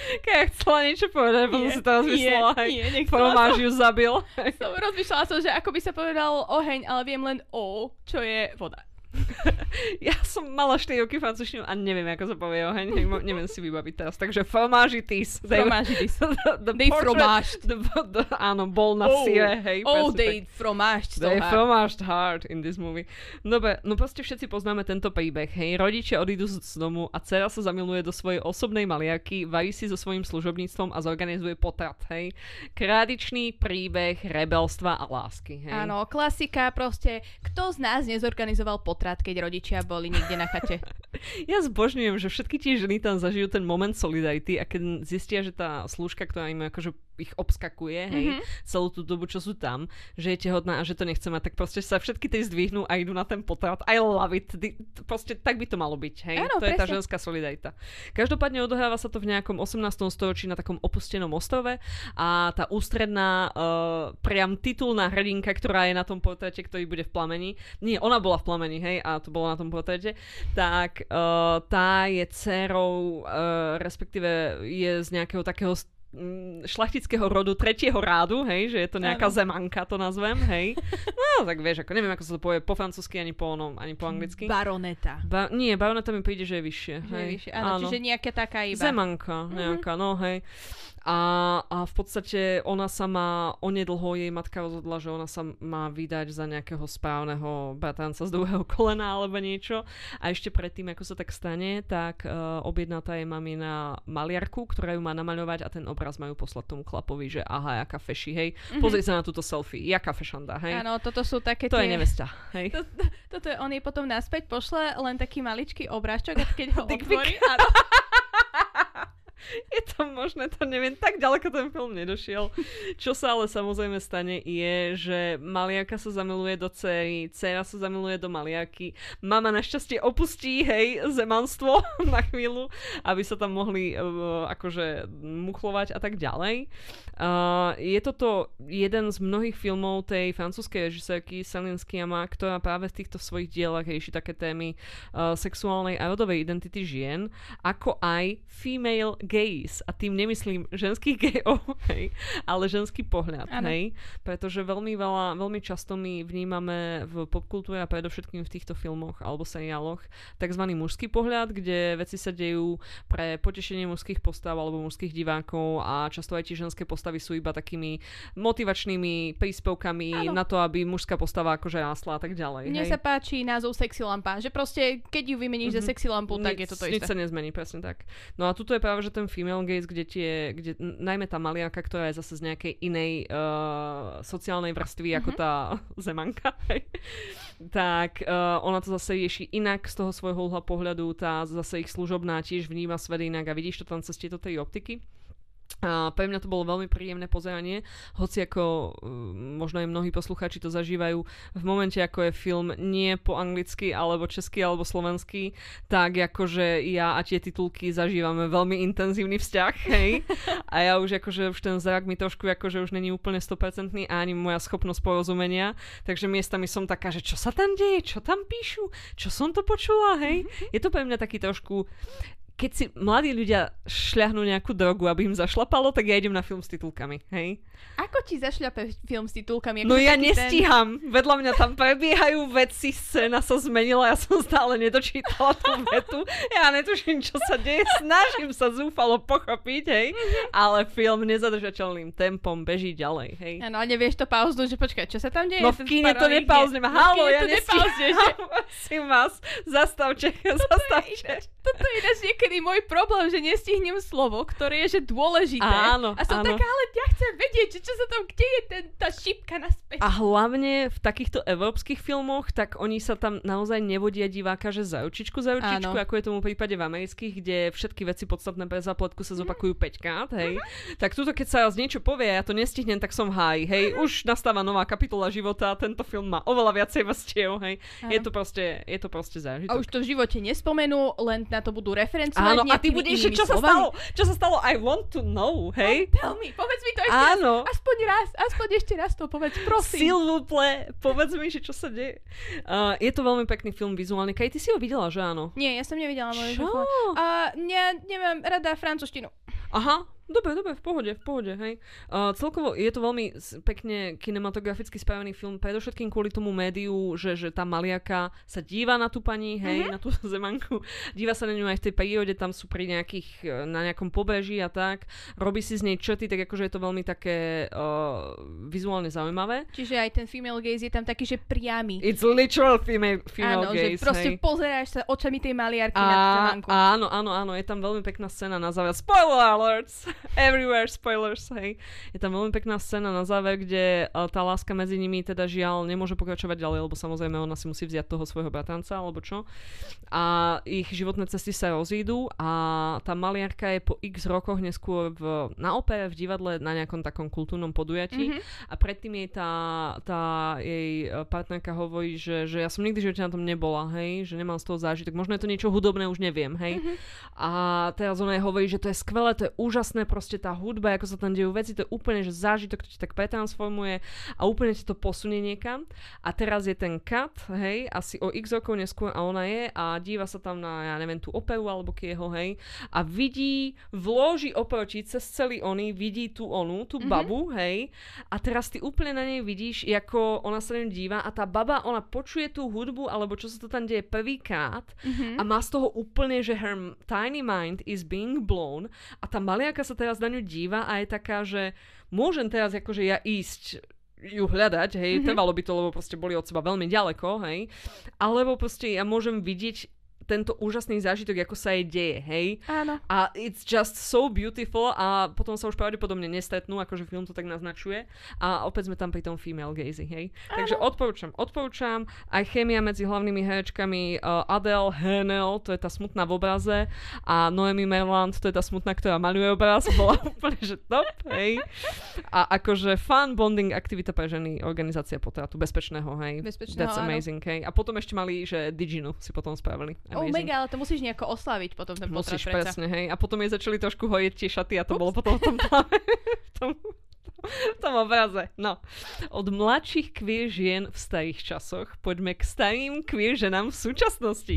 Keď ja chcela niečo povedať, potom si to rozmyslela, hej. Fromáž ju zabil. Som rozmýšľala som, že ako by sa povedal oheň, ale viem len o, čo je voda. ja som mala 4 roky francúzštinu a neviem, ako sa povie oheň, neviem si vybaviť teraz. Takže fromažitis. Fromažitis. They fromage. áno, bol na oh, sire, hej. Oh, they fromaged so They fromaged hard in this movie. Dobre, no proste všetci poznáme tento príbeh, hej. Rodičia odídu z domu a dcera sa zamiluje do svojej osobnej maliarky, varí si so svojím služobníctvom a zorganizuje potrat, hej. Krádičný príbeh rebelstva a lásky, hej. Áno, klasika proste. Kto z nás nezorganizoval potrat? Potrat, keď rodičia boli niekde na chate. ja zbožňujem, že všetky tie ženy tam zažijú ten moment solidarity a keď zistia, že tá slúžka, ktorá im akože ich obskakuje, hej, mm-hmm. celú tú dobu, čo sú tam, že je tehotná a že to nechce mať, tak proste sa všetky tie zdvihnú a idú na ten potrat. I love it. Proste tak by to malo byť, hej. Ano, to presne. je tá ženská solidarita. Každopádne odohráva sa to v nejakom 18. storočí na takom opustenom ostrove a tá ústredná, uh, priam titulná hrdinka, ktorá je na tom portréte, ktorý bude v plameni, nie, ona bola v plameni, hej, a to bolo na tom portréte, tak uh, tá je dcerou, uh, respektíve je z nejakého takého Mm, šlachtického rodu tretieho rádu, hej, že je to nejaká ano. zemanka, to nazvem, hej. No, tak vieš, ako neviem, ako sa to povie po francúzsky, ani po onom, ani po anglicky. Baroneta. Ba- nie, baroneta mi príde, že je vyššie. Že hej. Je vyššie, áno, áno, čiže nejaká taká iba. Zemanka, nejaká, mm-hmm. no hej. A, a v podstate ona sa má, onedlho jej matka rozhodla, že ona sa má vydať za nejakého správneho bratranca z druhého kolena alebo niečo. A ešte predtým, ako sa tak stane, tak uh, objednatá je mamina maliarku, ktorá ju má namaľovať a ten obraz majú poslať tomu chlapovi, že aha, jaká feši, hej. Mm-hmm. Pozri sa na túto selfie, jaká fešanda, hej. Áno, toto sú také To tie... je nevesta, hej. To, to, toto je, on jej potom naspäť pošle len taký maličký obrázčok a keď ho otvorí, áno. je to možné, to neviem, tak ďaleko ten film nedošiel. Čo sa ale samozrejme stane je, že maliaka sa zamiluje do cery, dcera sa zamiluje do maliaky, mama našťastie opustí, hej, zemanstvo na chvíľu, aby sa tam mohli uh, akože muchlovať a tak ďalej. Uh, je toto jeden z mnohých filmov tej francúzskej režisérky Celine Sciamma, ktorá práve v týchto svojich dielach rieši také témy uh, sexuálnej a rodovej identity žien, ako aj female gaze, a tým nemyslím ženských gejov, hej, ale ženský pohľad, ano. hej, pretože veľmi veľa, veľmi často my vnímame v popkultúre a predovšetkým v týchto filmoch alebo seriáloch tzv. mužský pohľad, kde veci sa dejú pre potešenie mužských postav alebo mužských divákov a často aj tie ženské postavy sú iba takými motivačnými príspevkami ano. na to, aby mužská postava akože rásla a tak ďalej. Mne hej. sa páči názov sexy lampa, že proste keď ju vymeníš mm-hmm. za mhm. sexy lampu, tak nic, je to to isté. Nič sa nezmení, presne tak. No a tuto je práve, že ten female gaze, kde tie, kde najmä tá maliaka, ktorá je zase z nejakej inej uh, sociálnej vrstvy mm-hmm. ako mhm. tá zemanka, tak uh, ona to zase rieši inak z toho svojho uhla pohľadu, tá zase ich služobná tiež vníma svet inak a vidíš to tam cez tieto tej optiky. A pre mňa to bolo veľmi príjemné pozeranie, hoci ako mm, možno aj mnohí poslucháči to zažívajú v momente, ako je film nie po anglicky, alebo česky, alebo slovensky, tak akože ja a tie titulky zažívame veľmi intenzívny vzťah, hej. A ja už akože už ten zrak mi trošku akože už není úplne 100% a ani moja schopnosť porozumenia, takže miestami som taká, že čo sa tam deje, čo tam píšu, čo som to počula, hej. Je to pre mňa taký trošku keď si mladí ľudia šľahnú nejakú drogu, aby im zašlapalo, tak ja idem na film s titulkami, hej? Ako ti zašľape film s titulkami? Ako no ja nestíham. Ten... Vedľa mňa tam prebiehajú veci, scéna sa zmenila, ja som stále nedočítala tú vetu. Ja netuším, čo sa deje, snažím sa zúfalo pochopiť, hej? Ale film nezadržateľným tempom beží ďalej, hej? Áno, a nevieš to pauznúť, že počkaj, čo sa tam deje? No v kine to nepauznem. Halo, ja nestíham. Prosím vás, zastavte, zastavte. Toto je ináč niekedy môj problém, že nestihnem slovo, ktoré je že dôležité. Áno, A som áno. taká, ale ja chcem vedieť, že čo sa tam, kde je ten, tá šipka naspäť. A hlavne v takýchto európskych filmoch, tak oni sa tam naozaj nevodia diváka, že za očičku, za očičku, ako je tomu v prípade v amerických, kde všetky veci podstatné pre zapletku sa zopakujú 5 krát, hej. Uh-huh. Tak tuto, keď sa raz niečo povie a ja to nestihnem, tak som haj, hej. Uh-huh. Už nastáva nová kapitola života, tento film má oveľa viacej vrstiev, hej. Uh-huh. Je to proste, je to proste zážitok. A už to v živote nespomenú, len na to budú referencovať Áno, a ty budeš, čo sa stalo? Čo sa stalo? I want to know, hej? Oh, tell me, povedz mi to ešte Áno. raz. Aspoň raz, aspoň ešte raz to povedz, prosím. Silvuple, povedz mi, že čo sa deje. Uh, je to veľmi pekný film vizuálny. Kaj, ty si ho videla, že áno? Nie, ja som nevidela. Čo? Uh, ne, neviem, rada francúzštinu. Aha, Dobre, dobre, v pohode, v pohode, hej. Uh, celkovo je to veľmi pekne kinematograficky spravený film, predovšetkým kvôli tomu médiu, že, že tá maliaka sa díva na tú pani, hej, mm-hmm. na tú zemanku, díva sa na ňu aj v tej prírode, tam sú pri nejakých, e, na nejakom pobeží a tak, robí si z nej črty, tak akože je to veľmi také uh, vizuálne zaujímavé. Čiže aj ten female gaze je tam taký, že priamy. It's literal female, female áno, gaze, že proste hej. pozeráš sa očami tej maliarky a, na tú zemanku. Áno, áno, áno, je tam veľmi pekná scéna na záver. Spoiler alerts! Everywhere spoilers, hej. Je tam veľmi pekná scéna na záver, kde uh, tá láska medzi nimi teda žiaľ nemôže pokračovať ďalej, lebo samozrejme ona si musí vziať toho svojho bratranca, alebo čo. A ich životné cesty sa rozídu a tá maliarka je po x rokoch neskôr v, na opere, v divadle, na nejakom takom kultúrnom podujatí mm-hmm. a predtým jej tá, tá jej e, partnerka hovorí, že, že ja som nikdy živote na tom nebola, hej, že nemám z toho zážitok. Možno je to niečo hudobné, už neviem, hej. Mm-hmm. A teraz ona jej hovorí, že to je skvelé, to je úžasné, proste tá hudba, ako sa tam dejú veci, to je úplne, že zážitok, to ti tak pretransformuje a úplne ti to posunie niekam. A teraz je ten cut, hej, asi o x rokov neskôr a ona je a díva sa tam na, ja neviem, tú operu alebo kieho, hej, a vidí, vloží oproti cez celý oný, vidí tú onu, tú mm-hmm. babu, hej, a teraz ty úplne na nej vidíš, ako ona sa ním díva a tá baba, ona počuje tú hudbu, alebo čo sa to tam deje prvýkrát mm-hmm. a má z toho úplne, že her tiny mind is being blown a tá maliaka sa teraz na ňu díva a je taká, že môžem teraz akože ja ísť ju hľadať, hej, mm-hmm. trvalo by to, lebo proste boli od seba veľmi ďaleko, hej, alebo proste ja môžem vidieť tento úžasný zážitok, ako sa jej deje, hej. Áno. A it's just so beautiful a potom sa už pravdepodobne nestretnú, akože film to tak naznačuje. A opäť sme tam pri tom female gazy, hej. Áno. Takže odporúčam, odporúčam. Aj chémia medzi hlavnými herečkami uh, Adele Hanel, to je tá smutná v obraze a Noemi Merland, to je tá smutná, ktorá maluje obraz, bola úplne, že top, hej. A akože fun bonding aktivita pre ženy, organizácia potratu bezpečného, hej. Bezpečného, That's amazing, hej. A potom ešte mali, že Diginu si potom spravili oh mega, ale to musíš nejako oslaviť potom ten potrat Musíš, presne, hej. A potom jej začali trošku hojiť tie šaty a to Ups. bolo potom v tom, v tom, v tom obraze. No. Od mladších queer žien v starých časoch poďme k starým queer ženám v súčasnosti.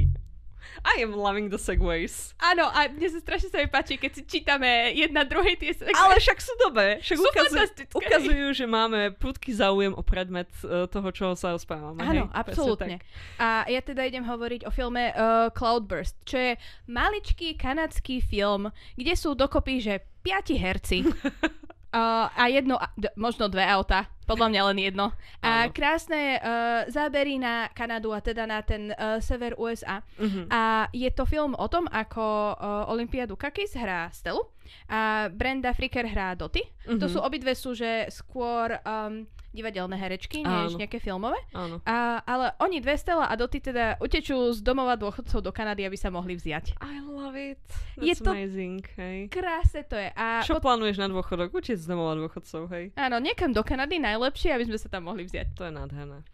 I am loving the segways. Áno, a mne sa strašne sa mi páči, keď si čítame jedna druhej tie segways. Ale však sú dobré. Však Sú ukazujú, ukazujú, že máme prudký záujem o predmet uh, toho, čoho sa rozprávame. Áno, hej? absolútne. A ja teda idem hovoriť o filme uh, Cloudburst, čo je maličký kanadský film, kde sú dokopy, že piati herci. Uh, a jedno, možno dve auta, podľa mňa len jedno. A Áno. krásne uh, zábery na Kanadu a teda na ten uh, sever USA. Mhm. A je to film o tom, ako uh, Olympia Dukakis hrá Stelu a Brenda Fricker hrá Doty. To Mhm. sú obidve sú, že skôr um, divadelné herečky, než nejaké filmové. Áno. A, ale oni dve Stella a Doty teda utečú z domova dôchodcov do Kanady, aby sa mohli vziať. I love it. Je That's to- amazing, hej. Krásne to je. A Čo pot- plánuješ na dôchodok? Utiec z domova dôchodcov, hej. áno, niekam do Kanady najlepšie, aby sme sa tam mohli vziať. To je nádherné.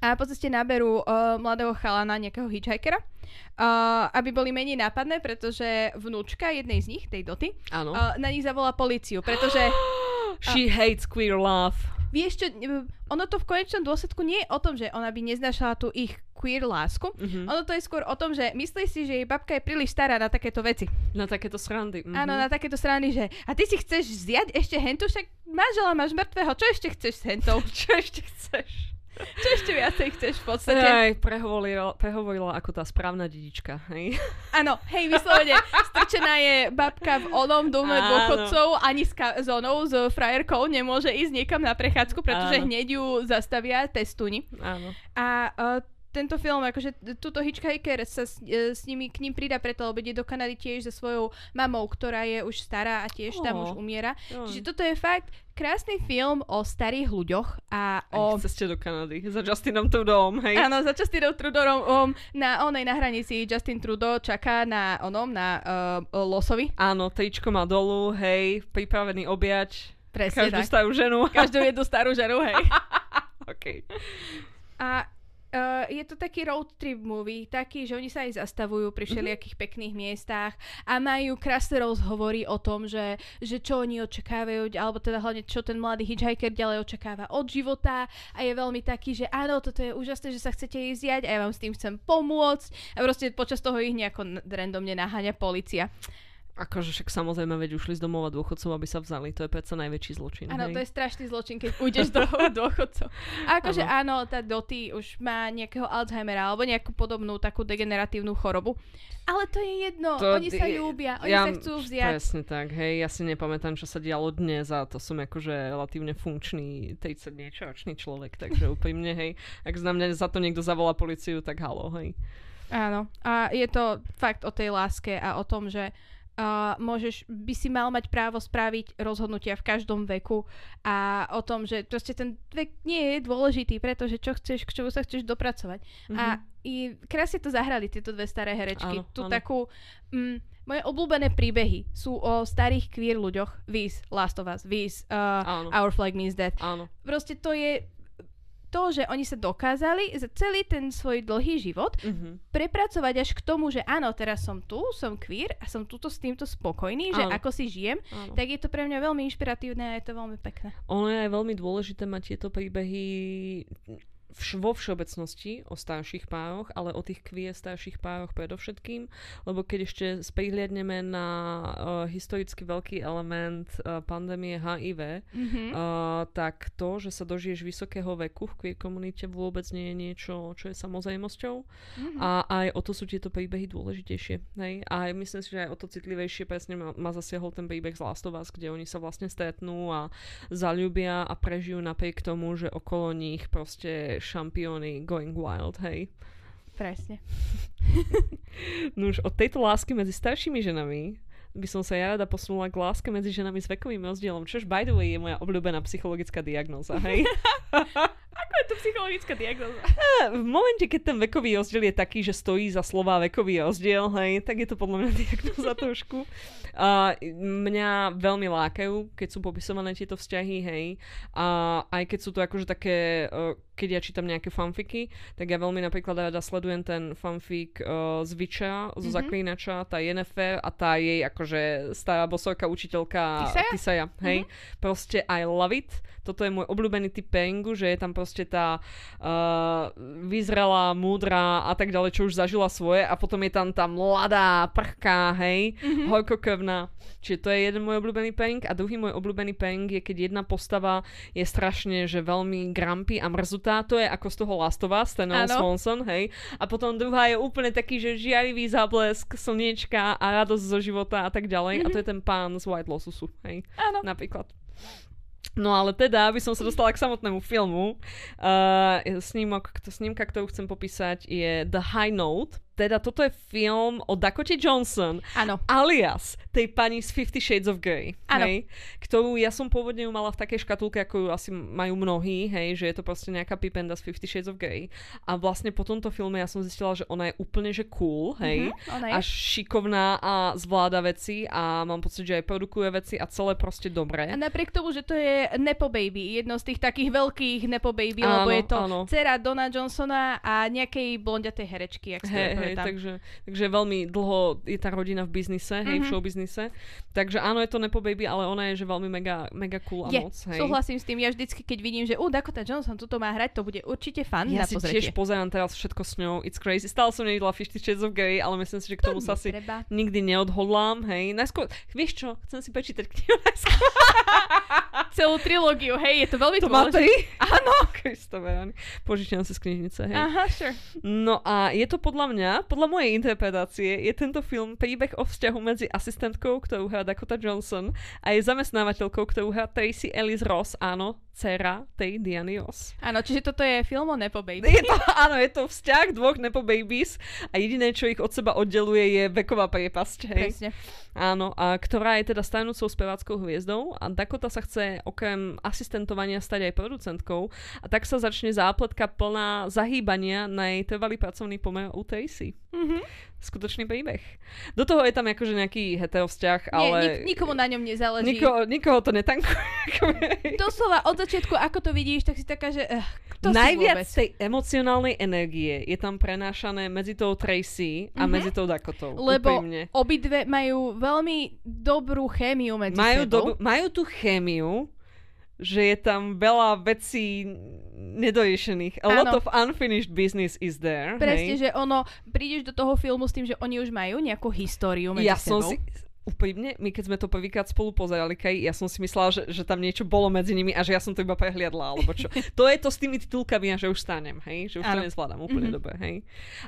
A po ceste naberú uh, mladého chalana, nejakého hitchhikera, uh, aby boli menej nápadné, pretože vnúčka jednej z nich, tej Doty, Áno. uh, na nich zavolá políciu, pretože She hates queer love. Vieš čo, uh, ono to v konečnom dôsledku nie je o tom, že ona by neznašala tú ich queer lásku, Mhm. ono to je skôr o tom, že myslí si, že jej babka je príliš stará na takéto veci. Na takéto srandy. Mhm. Áno, na takéto strany, že a ty si chceš zjať ešte hentu, však manžela máš mŕtvého, čo ešte chceš s hentou? Čo ešte chceš? Čo ešte viacej chceš v podstate? Aj, prehovorila, prehovorila ako tá správna dedička, hej? Áno, hej, vyslovene, strčená je babka v onom dome Áno. dôchodcov, ani s ka- zónou, s frajerkou nemôže ísť niekam na prechádzku, pretože Áno. hneď ju zastavia testúni. Áno. A uh, tento film, akože t- túto hitchhiker sa s, e, s nimi k ním pridá preto, lebo ide do Kanady tiež so svojou mamou, ktorá je už stará a tiež tam Ó. už umiera. Jo. Čiže toto je fakt krásny film o starých ľuďoch a O... o... ceste do Kanady. Za Justinom Trudeauom, hej? Áno, za Justinom Trudeauom um, na onej na hranici Justin Trudeau čaká na onom, na uh, losovi. Áno, tričko má dolu, hej, pripravený objať. Presne Každú tak. starú ženu. Každú jednu starú ženu, hej. OK. A uh, je to taký road trip movie, taký, že oni sa aj zastavujú pri všelijakých pekných miestach a majú krásne rozhovory o tom, že, že čo oni očakávajú, alebo teda hlavne čo ten mladý hitchhiker ďalej očakáva od života. A je veľmi taký, že áno, toto je úžasné, že sa chcete ísť zjať a ja vám s tým chcem pomôcť. A proste počas toho ich nejako randomne naháňa policia. Akože však samozrejme, veď ušli z domova dôchodcov, aby sa vzali. To je predsa najväčší zločin. Áno, to je strašný zločin, keď ujdeš do dôchodcov. A akože áno, tá Doty už má nejakého Alzheimera alebo nejakú podobnú takú degeneratívnu chorobu. Ale to je jedno, To oni sa ľúbia, oni ja, sa chcú vziať. Presne tak, hej, ja si nepamätám, čo sa dialo dnes a to som akože relatívne funkčný 30 niečo ročný človek, takže úprimne, hej, ak na mňa za to niekto zavolá policiu, tak halo, hej. Áno, a je to fakt o tej láske a o tom, že uh, môžeš, by si mal mať právo spraviť rozhodnutia v každom veku a o tom, že proste ten vek nie je dôležitý, pretože čo chceš, k čomu sa chceš dopracovať. Mhm. A i krásne to zahrali tieto dve staré herečky. Áno, tu áno. takú... Mm, moje obľúbené príbehy sú o starých queer ľuďoch. Viz Last of Us, Viz uh, Áno. Our Flag Means Death. Áno, Proste to je to, že oni sa dokázali za celý ten svoj dlhý život mhm. prepracovať až k tomu, že áno, teraz som tu, som queer a som tuto s týmto spokojný, že Áno. ako si žijem, áno. tak je to pre mňa veľmi inšpiratívne a je to veľmi pekné. Ono je aj veľmi dôležité mať tieto príbehy vš- vo všeobecnosti o starších pároch, ale o tých queer starších pároch predovšetkým, lebo keď ešte sprihliadneme na uh, historicky veľký element uh, pandémie HIV, Mm-hmm. uh, tak to, že sa dožiješ vysokého veku v queer komunite vôbec nie je niečo, čo je samozrejmosťou mm-hmm. a aj o to sú tieto príbehy dôležitejšie. Hej? A myslím si, že aj o to citlivejšie presne ma, ma zasiahol ten príbeh z Last of Us, kde oni sa vlastne stretnú a zalúbia a prežijú napriek tomu, že okolo nich proste šampióny going wild, hej. Presne. No už od tejto lásky medzi staršími ženami by som sa ja rada posunula k láske medzi ženami s vekovým rozdielom, čož by the way je moja obľúbená psychologická diagnóza, hej. Ako je to psychologická diagnoza? v momente, keď ten vekový rozdiel je taký, že stojí za slová vekový rozdiel, hej, tak je to podľa mňa diagnoza trošku. A mňa veľmi lákajú, keď sú popisované tieto vzťahy, hej. A aj keď sú to akože také, uh, keď ja čítam nejaké fanfiky, tak ja veľmi napríklad rada sledujem ten fanfic uh, z Witcha, zo Mhm. Zaklínača, tá Yennefer a tá jej akože stará bosorka učiteľka Tisaya? Tisaya hej. Proste I love it. Toto je môj obľúbený typ pairingu, že je tam proste proste tá uh, vyzrelá, múdra a tak ďalej, čo už zažila svoje a potom je tam tá mladá, prchká, hej, mm-hmm. hojkokrvná. Čiže to je jeden môj obľúbený peng a druhý môj obľúbený peng je, keď jedna postava je strašne, že veľmi grumpy a mrzutá. To je ako z toho Last of Us, ten Swanson, hej. A potom druhá je úplne taký, že žiarivý záblesk, slniečka a radosť zo života a tak ďalej. Mm-hmm. A to je ten pán z White Lotusu, hej. Áno. Napríklad. No ale teda, aby som sa dostala k samotnému filmu, uh, snímok, snímka, ktorú chcem popísať, je The High Note teda toto je film o Dakote Johnson. Áno. Alias tej pani z Fifty Shades of Grey. Áno. Ktorú ja som pôvodne ju mala v takej škatulke, ako ju asi majú mnohí, hej, že je to proste nejaká pipenda z Fifty Shades of Grey. A vlastne po tomto filme ja som zistila, že ona je úplne že cool, hej. Mm-hmm, ona je. A šikovná a zvláda veci a mám pocit, že aj produkuje veci a celé proste dobré. A napriek tomu, že to je Nepo Baby, jedno z tých takých veľkých Nepo Baby, áno, lebo je to áno. dcera Dona Johnsona a nejakej blondiatej herečky, ak hey, hej, takže, takže veľmi dlho je tá rodina v biznise, hej, mm-hmm. v mhm. showbiznise. Takže áno, je to Nepo Baby, ale ona je že veľmi mega, mega cool a je, moc. Hej. súhlasím s tým. Ja vždycky, keď vidím, že u Dakota Johnson tuto má hrať, to bude určite fan ja na si pozretie. tiež pozerám teraz všetko s ňou. It's crazy. Stále som nevidela Fifty Shades of Grey, ale myslím si, že k tomu to sa si nikdy neodhodlám. Hej. Najskôr, vieš čo, chcem si prečítať knihu Celú trilógiu, hej, je to veľmi to dôležité. Áno. Kristove, požičiam si z knižnice, hej. Aha, sure. No a je to podľa mňa, podľa mojej interpretácie, je tento film príbeh o vzťahu medzi asistentkou, ktorú hrá Dakota Johnson a jej zamestnávateľkou, ktorú hrá Tracy Ellis Ross, áno, dcera tej Diany Ross. Áno, čiže toto je film o Nepo Baby. Je to, áno, je to vzťah dvoch Nepo Babies a jediné, čo ich od seba oddeluje, je veková priepasť. Hej. Presne. Áno, a ktorá je teda stajnúcou speváckou hviezdou a Dakota sa chce okrem asistentovania stať aj producentkou a tak sa začne zápletka plná zahýbania na jej trvalý pracovný pomer u Tracy. Mm-hmm. Skutočný príbeh. Do toho je tam akože nejaký hetero vzťah, ale... Nie, nik- nikomu na ňom nezáleží. Niko, nikoho to netankuje. Doslova od začiatku, ako to vidíš, tak si taká, že... Uh, kto Najviac si tej emocionálnej energie je tam prenášané medzi tou Tracy a mm-hmm. medzi tou Dakotou. Lebo Úprimne. obidve majú veľmi dobrú chémiu medzi majú sebou. Dob- majú tú chémiu, že je tam veľa vecí nedoješených. A ano. lot of unfinished business is there. Presne, hej? že ono, prídeš do toho filmu s tým, že oni už majú nejakú históriu medzi ja sebou. Som si, úprimne, my keď sme to prvýkrát spolu pozerali, Kaj, ja som si myslela, že, že tam niečo bolo medzi nimi a že ja som to iba prehliadla, alebo čo. to je to s tými titulkami a že už stanem, hej? Že už to nezvládam úplne mm-hmm. dobre, hej?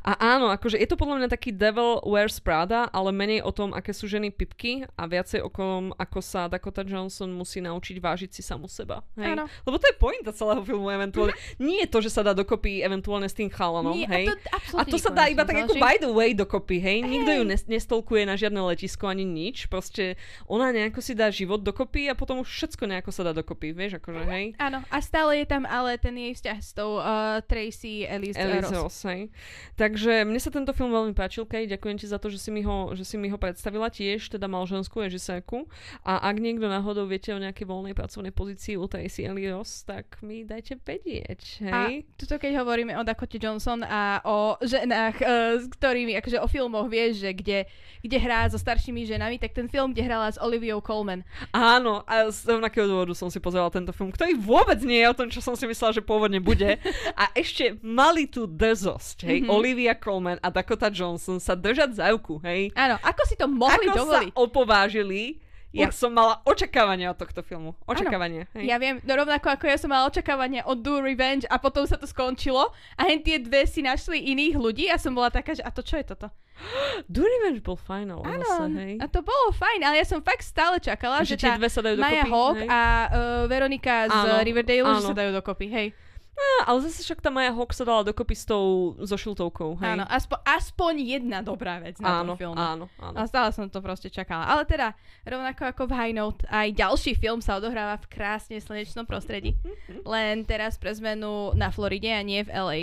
A áno, akože je to podľa mňa taký Devil Wears Prada, ale menej o tom, aké sú ženy pipky a viacej o tom, ako sa Dakota Johnson musí naučiť vážiť si samu seba, hej? Ano. Lebo to je pointa celého filmu eventuálne. Mm-hmm. Nie je to, že sa dá dokopy eventuálne s tým chalanom, Nie, hej? A to, a to sa dá iba tak ako by the way dokopy, hej? Nikto ju nestolkuje na žiadne letisko ani nič, proste ona nejako si dá život dokopy a potom už všetko nejako sa dá dokopy, vieš, akože hej. Áno, a stále je tam ale ten jej vzťah s tou uh, Tracy Ellis, Ellis Ross. Ross hej. Takže mne sa tento film veľmi páčil, Kej, ďakujem ti za to, že si mi ho, že si mi ho predstavila tiež, teda mal ženskú režisérku. A ak niekto náhodou viete o nejakej voľnej pracovnej pozícii u Tracy Ellis Ross, tak mi dajte vedieť, hej. A tuto keď hovoríme o Dakote Johnson a o ženách, uh, s ktorými, akože o filmoch, vieš, že kde, kde hrá so staršími ženami, tak ten film, kde hrala s Oliviou Colman. Áno, a z rovnakého dôvodu som si pozerala tento film, ktorý vôbec nie je o tom, čo som si myslela, že pôvodne bude. a ešte mali tu drzosť, hej, mm-hmm. Olivia Colman a Dakota Johnson sa držať za ruku, hej. Áno, ako si to mohli ako dovoliť? sa opovážili ja Ur... som mala očakávania od tohto filmu. Očakávania. Hej. Ja viem, no rovnako ako ja som mala očakávania od Do Revenge a potom sa to skončilo a hen tie dve si našli iných ľudí a som bola taká, že a to čo je toto? Do Revenge bol fajn, ale Áno, zase, hej. a to bolo fajn, ale ja som fakt stále čakala, že, že tá dve sa dajú Maya dokopy, Hawk hej. a uh, Veronika z Áno, Riverdale, že áno. sa dajú dokopy, hej. Á, ale zase však tá Maja Hawk sa dala dokopy s tou, so šiltovkou, hej. Áno, aspo, aspoň jedna dobrá vec na áno, tom filme. áno, áno. A stále som to proste čakala. Ale teda, rovnako ako v High Note, aj ďalší film sa odohráva v krásne slnečnom prostredí. Len teraz pre zmenu na Floride a nie v LA.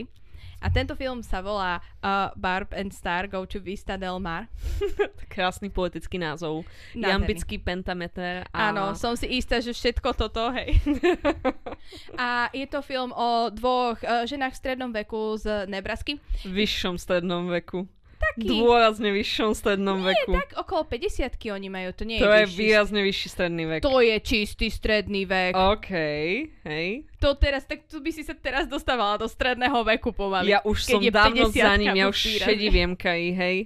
A tento film sa volá uh, Barb and Star Go to Vista del Mar. Krásny poetický názov. Nádherný. Jambický pentameter. A... Áno, som si istá, že všetko toto, hej. a je to film o dvoch uh, ženách v strednom veku z Nebrasky. V vyššom strednom veku. Taký... Dôrazne vyššom strednom Nie, veku. tak okolo 50 oni majú, to nie to je je vyšší. výrazne vyšší stredný vek. To je čistý stredný vek. OK, hej. To teraz, tak tu by si sa teraz dostávala do stredného veku pomaly. Ja už som je dávno 50-ka za ním, ja už už výrazne. šediviem kaj, hej.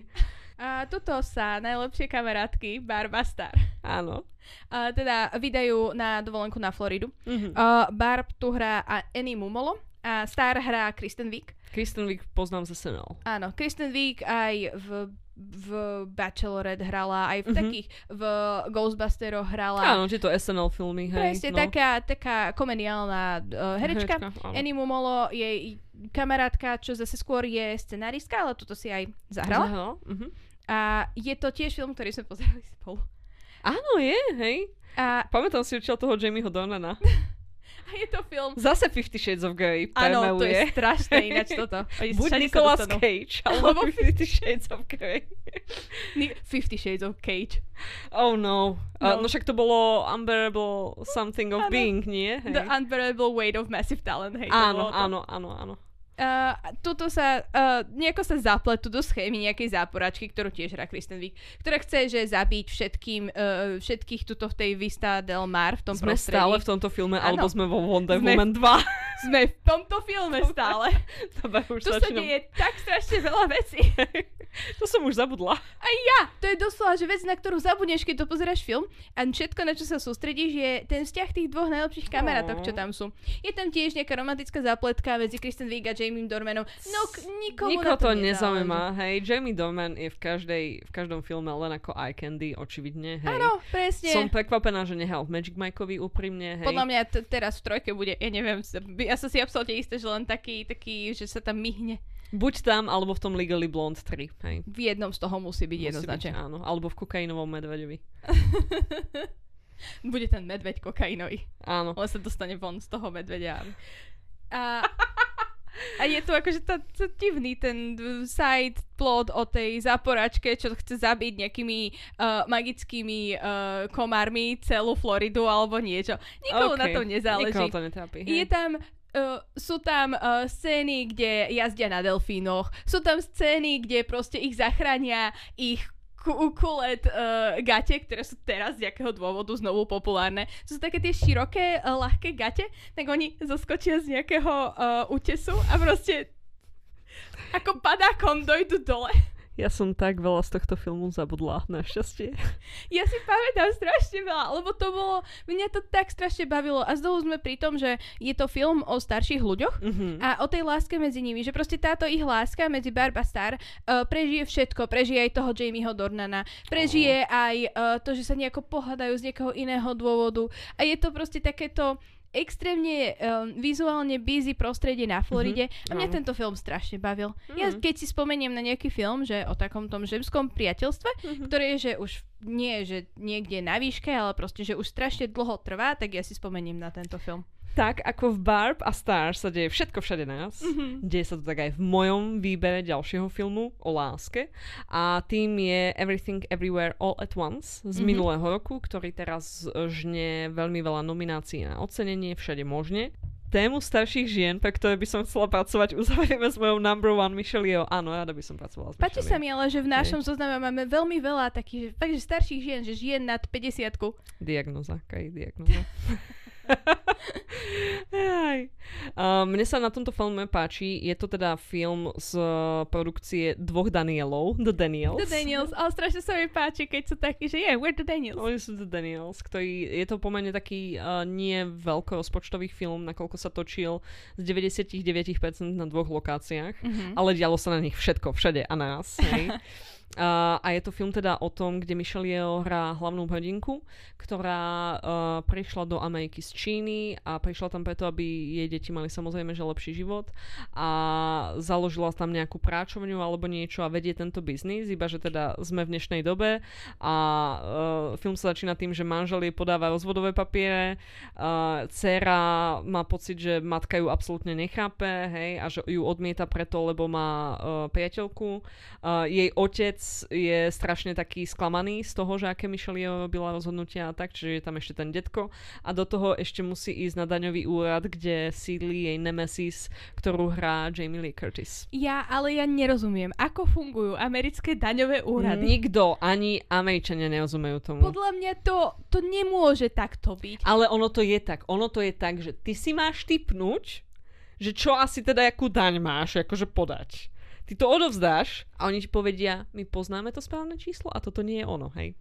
A tuto sa najlepšie kamarátky Barba Star Áno. a teda vydajú na dovolenku na Floridu. Mhm. Uh, Barb tu hrá Annie Mumolo a Star hrá Kristen Wiig. Kristen Wiig poznám z SNL. Áno, Kristen Wiig aj v v Bachelorette hrala, aj v Mhm. takých, v Ghostbusteroch hrala. Áno, tieto SNL filmy, hej. Presne, no. taká, taká komediálna uh, herečka. áno. Annie Mumolo, jej kamarátka, čo zase skôr je scenaristka, ale tuto si aj zahrala. Zahrala? Mhm. A je to tiež film, ktorý sme pozerali spolu. Áno, je, hej. A, Pamätám si určite toho Jamieho Dornana. a je to film... Zase Fifty Shades of Grey Áno, to je strašné ináč toto. Buď Nicolas. Cage, alebo Fifty Shades of Grey. Fifty Shades of Cage. Oh no. Uh, No. no však to bolo Unbearable Something of Áno. Being, nie? Hej. The Unbearable Weight of Massive Talent. Hej, áno, áno, áno, áno. Uh, tuto sa, uh, nejako sa zapletú do schémy nejakej záporačky, ktorú tiež hrá Kristen Wiig, ktorá chce, že zabiť všetkým, uh, všetkých tuto v tej Vista Del Mar, v tom Sme prostredí. stále v tomto filme, Áno. alebo sme vo Wonder Sme- Woman 2. Sme v tomto filme stále. Dobre, už Tu sa deje tak strašne veľa vecí. to som už zabudla. Aj ja! To je doslova, že vec, na ktorú zabudneš, keď to pozeráš film a všetko, na čo sa sústredíš, je ten vzťah tých dvoch najlepších kamarátok, čo tam sú. Je tam tiež nejaká romantická zápletka medzi Kristen Wiig a Jamie Dormanom. No, k- nikomu Nikoho to to nezaujíma, hej. Jamie Dorman je v, každej, v každom filme len ako eye candy, očividne, hej. Áno, presne. Som prekvapená, že nehal v Magic Mikeovi úprimne, hej. Podľa mňa t- teraz v trojke bude, ja neviem, ja som si absolútne istá, že len taký, taký, že sa tam myhne. Buď tam, alebo v tom Legally Blonde 3, hej. V jednom z toho musí byť Musí jednoznačne. byť, áno. Alebo v kokainovom medveďovi. Bude ten medveď kokainový. Áno. On sa dostane von z toho medveďa. A, a je tu akože to, to divný ten side plot o tej záporačke, čo chce zabiť nejakými uh, magickými uh, komármi celú Floridu alebo niečo. Nikomu na OK. tom nezáleží. Nikoho to netrápi, Je tam Uh, sú tam uh, scény, kde jazdia na delfínoch, sú tam scény, kde proste ich zachránia ich ku- kulet uh, gate, ktoré sú teraz z jakého dôvodu znovu populárne. To sú také tie široké, uh, ľahké gate, tak oni zoskočia z nejakého uh, útesu a proste ako padákom dojdu dole. Ja som tak veľa z tohto filmu zabudla, našťastie. Ja si pamätám strašne veľa, lebo to bolo, mňa to tak strašne bavilo. A znovu sme pri tom, že je to film o starších ľuďoch Mhm. a o tej láske medzi nimi, že proste táto ich láska medzi Barb a Star uh, prežije všetko, prežije aj toho Jamieho Dornana, prežije aj uh, to, že sa nejako pohľadajú z nejakého iného dôvodu. A je to proste takéto extrémne um, vizuálne busy prostredie na Floride mm-hmm. a mňa áno. tento film strašne bavil. Mm-hmm. Ja Mhm. keď si spomeniem na nejaký film, že o takom tom ženskom priateľstve, Mhm. ktoré je, že už nie, že niekde na výške, ale proste, že už strašne dlho trvá, tak ja si spomeniem na tento film. Tak ako v Barb a Star sa deje všetko všade nás, Mhm. deje sa to tak aj v mojom výbere ďalšieho filmu o láske a tým je Everything Everywhere All at Once z Mhm. minulého roku, ktorý teraz žne veľmi veľa nominácií na ocenenie všade možne. Tému starších žien, pre ktoré by som chcela pracovať, uzavrieme s mojou number one Michelle Yeoh. Áno, rada by som pracovala s Páči sa mi ale, že v našom zozname máme veľmi veľa takých, že, fakt, že starších žien, že žien nad 50 Yeoh. Diagnoza, kaj diagnoza. Uh, mne sa na tomto filme páči, je to teda film z uh, produkcie dvoch Danielov, The Daniels. The Daniels, ale strašne sa mi páči, keď sú takí, že yeah, we're the Daniels. Oni sú The Daniels, ktorý je to pomerne taký uh, nie veľkorozpočtový film, nakoľko sa točil z 99% na dvoch lokáciách, Mhm. ale dialo sa na nich všetko, všade a nás. Hej. Uh, a je to film teda o tom, kde Michelle Yeoh hrá hlavnú hrdinku, ktorá uh, prišla do Ameriky z Číny a prišla tam preto, aby jej deti mali samozrejme že lepší život a založila tam nejakú práčovňu alebo niečo a vedie tento biznis, iba že teda sme v dnešnej dobe a uh, film sa začína tým, že manžel jej podáva rozvodové papiere, uh, dcera má pocit, že matka ju absolútne nechápe, hej, a že ju odmieta preto, lebo má uh, priateľku. Uh, jej otec je strašne taký sklamaný z toho, že aké Michelle Yeoh robila rozhodnutia a tak, čiže je tam ešte ten detko a do toho ešte musí ísť na daňový úrad, kde sídli jej nemesis, ktorú hrá Jamie Lee Curtis. Ja, ale ja nerozumiem, ako fungujú americké daňové úrady. Nikto, ani Američania nerozumejú tomu. Podľa mňa to, to nemôže takto byť. Ale ono to je tak. Ono to je tak, že ty si máš typnúť, že čo asi teda akú daň máš akože podať. Ty to odovzdáš a oni ti povedia, my poznáme to správne číslo a toto nie je ono, hej.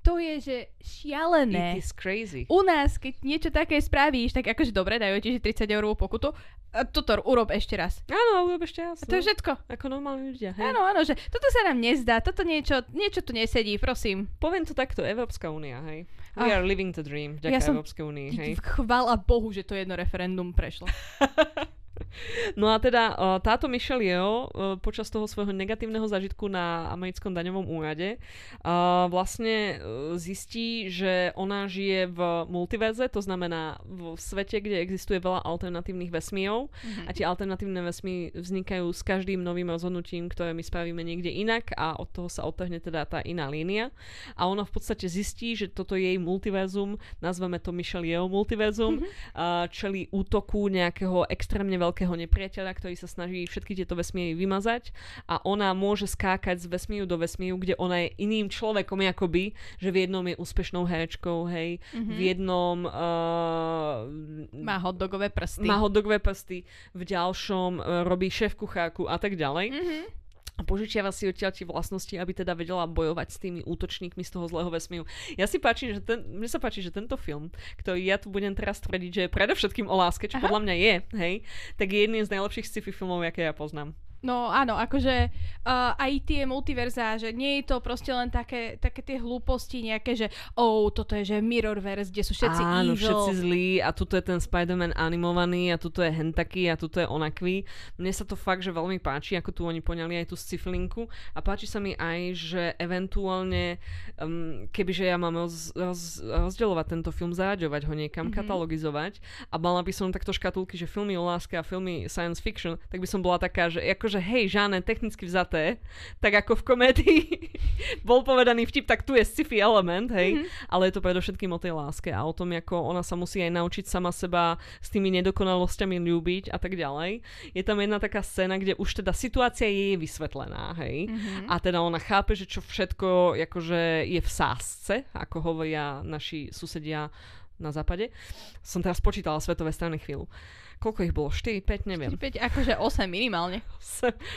To je, že šialené. It is crazy. U nás, keď niečo také spravíš, tak akože dobre, dajú ti 30 eurovú pokutu. A toto urob ešte raz. Áno, urob ešte raz. A to je no. všetko. Ako normálni ľudia, hej. Áno, áno, že toto sa nám nezdá, toto niečo, niečo tu nesedí, prosím. Poviem to takto, Európska únia, hej. We Ah. are living the dream, vďaka Ja som- Európskej únii, hej. Chvala Bohu, že to jedno referendum prešlo. No a teda uh, táto Michelle Yeoh uh, počas toho svojho negatívneho zažitku na americkom daňovom úrade uh, vlastne zistí, že ona žije v multiverze, to znamená v svete, kde existuje veľa alternatívnych vesmírov. A tie alternatívne vesmíry vznikajú s každým novým rozhodnutím, ktoré my spravíme niekde inak a od toho sa odtrhne teda tá iná línia. A ona v podstate zistí, že toto je jej multiverzum, nazveme to Michelle Yeoh multiverzum, uh, čeli útoku nejakého extrémne veľkého nepriateľa, ktorý sa snaží všetky tieto vesmíry vymazať a ona môže skákať z vesmíru do vesmíru, kde ona je iným človekom akoby, že v jednom je úspešnou herečkou, hej, v jednom uh, Má hotdogové prsty. má hotdogové prsty, v ďalšom uh, robí šéf kuchárku a tak ďalej. Mhm. A požičiava si odtiaľ tie vlastnosti, aby teda vedela bojovať s tými útočníkmi z toho zlého vesmíru. Ja si páči, že ten, mne sa páči, že tento film, ktorý ja tu budem teraz tvrdiť, že je predovšetkým o láske, čo Aha. podľa mňa je, hej, tak je jedným z najlepších sci-fi filmov, aké ja poznám. No áno, akože uh, aj tie multiverzá, že nie je to proste len také, také tie hlúposti nejaké, že oh, toto je že Mirrorverse, kde sú všetci Áno, evil. všetci zlí a tuto je ten Spider-Man animovaný a tuto je hentaký a tuto je onakvý. Mne sa to fakt, že veľmi páči, ako tu oni poňali aj tú sci-filinku a páči sa mi aj, že eventuálne, um, kebyže ja mám roz, roz, rozdeľovať tento film, zaraďovať ho niekam, Mhm. mm-hmm. katalogizovať a mala by som takto škatulky, že filmy o láske a filmy science fiction, tak by som bola taká, že akože hej, žáne, technicky vzaté, tak ako v komédii bol povedaný vtip, tak tu je sci-fi element, hej, mm-hmm. ale je to predovšetkým o tej láske a o tom, ako ona sa musí aj naučiť sama seba s tými nedokonalosťami ľúbiť a tak ďalej. Je tam jedna taká scéna, kde už teda situácia je vysvetlená, hej, mm-hmm. a teda ona chápe, že čo všetko akože je v sásce, ako hovoria naši susedia na západe. Som teraz počítala svetové strany chvíľu. Koľko ich bolo? 4, 5, neviem. 5, akože 8 minimálne.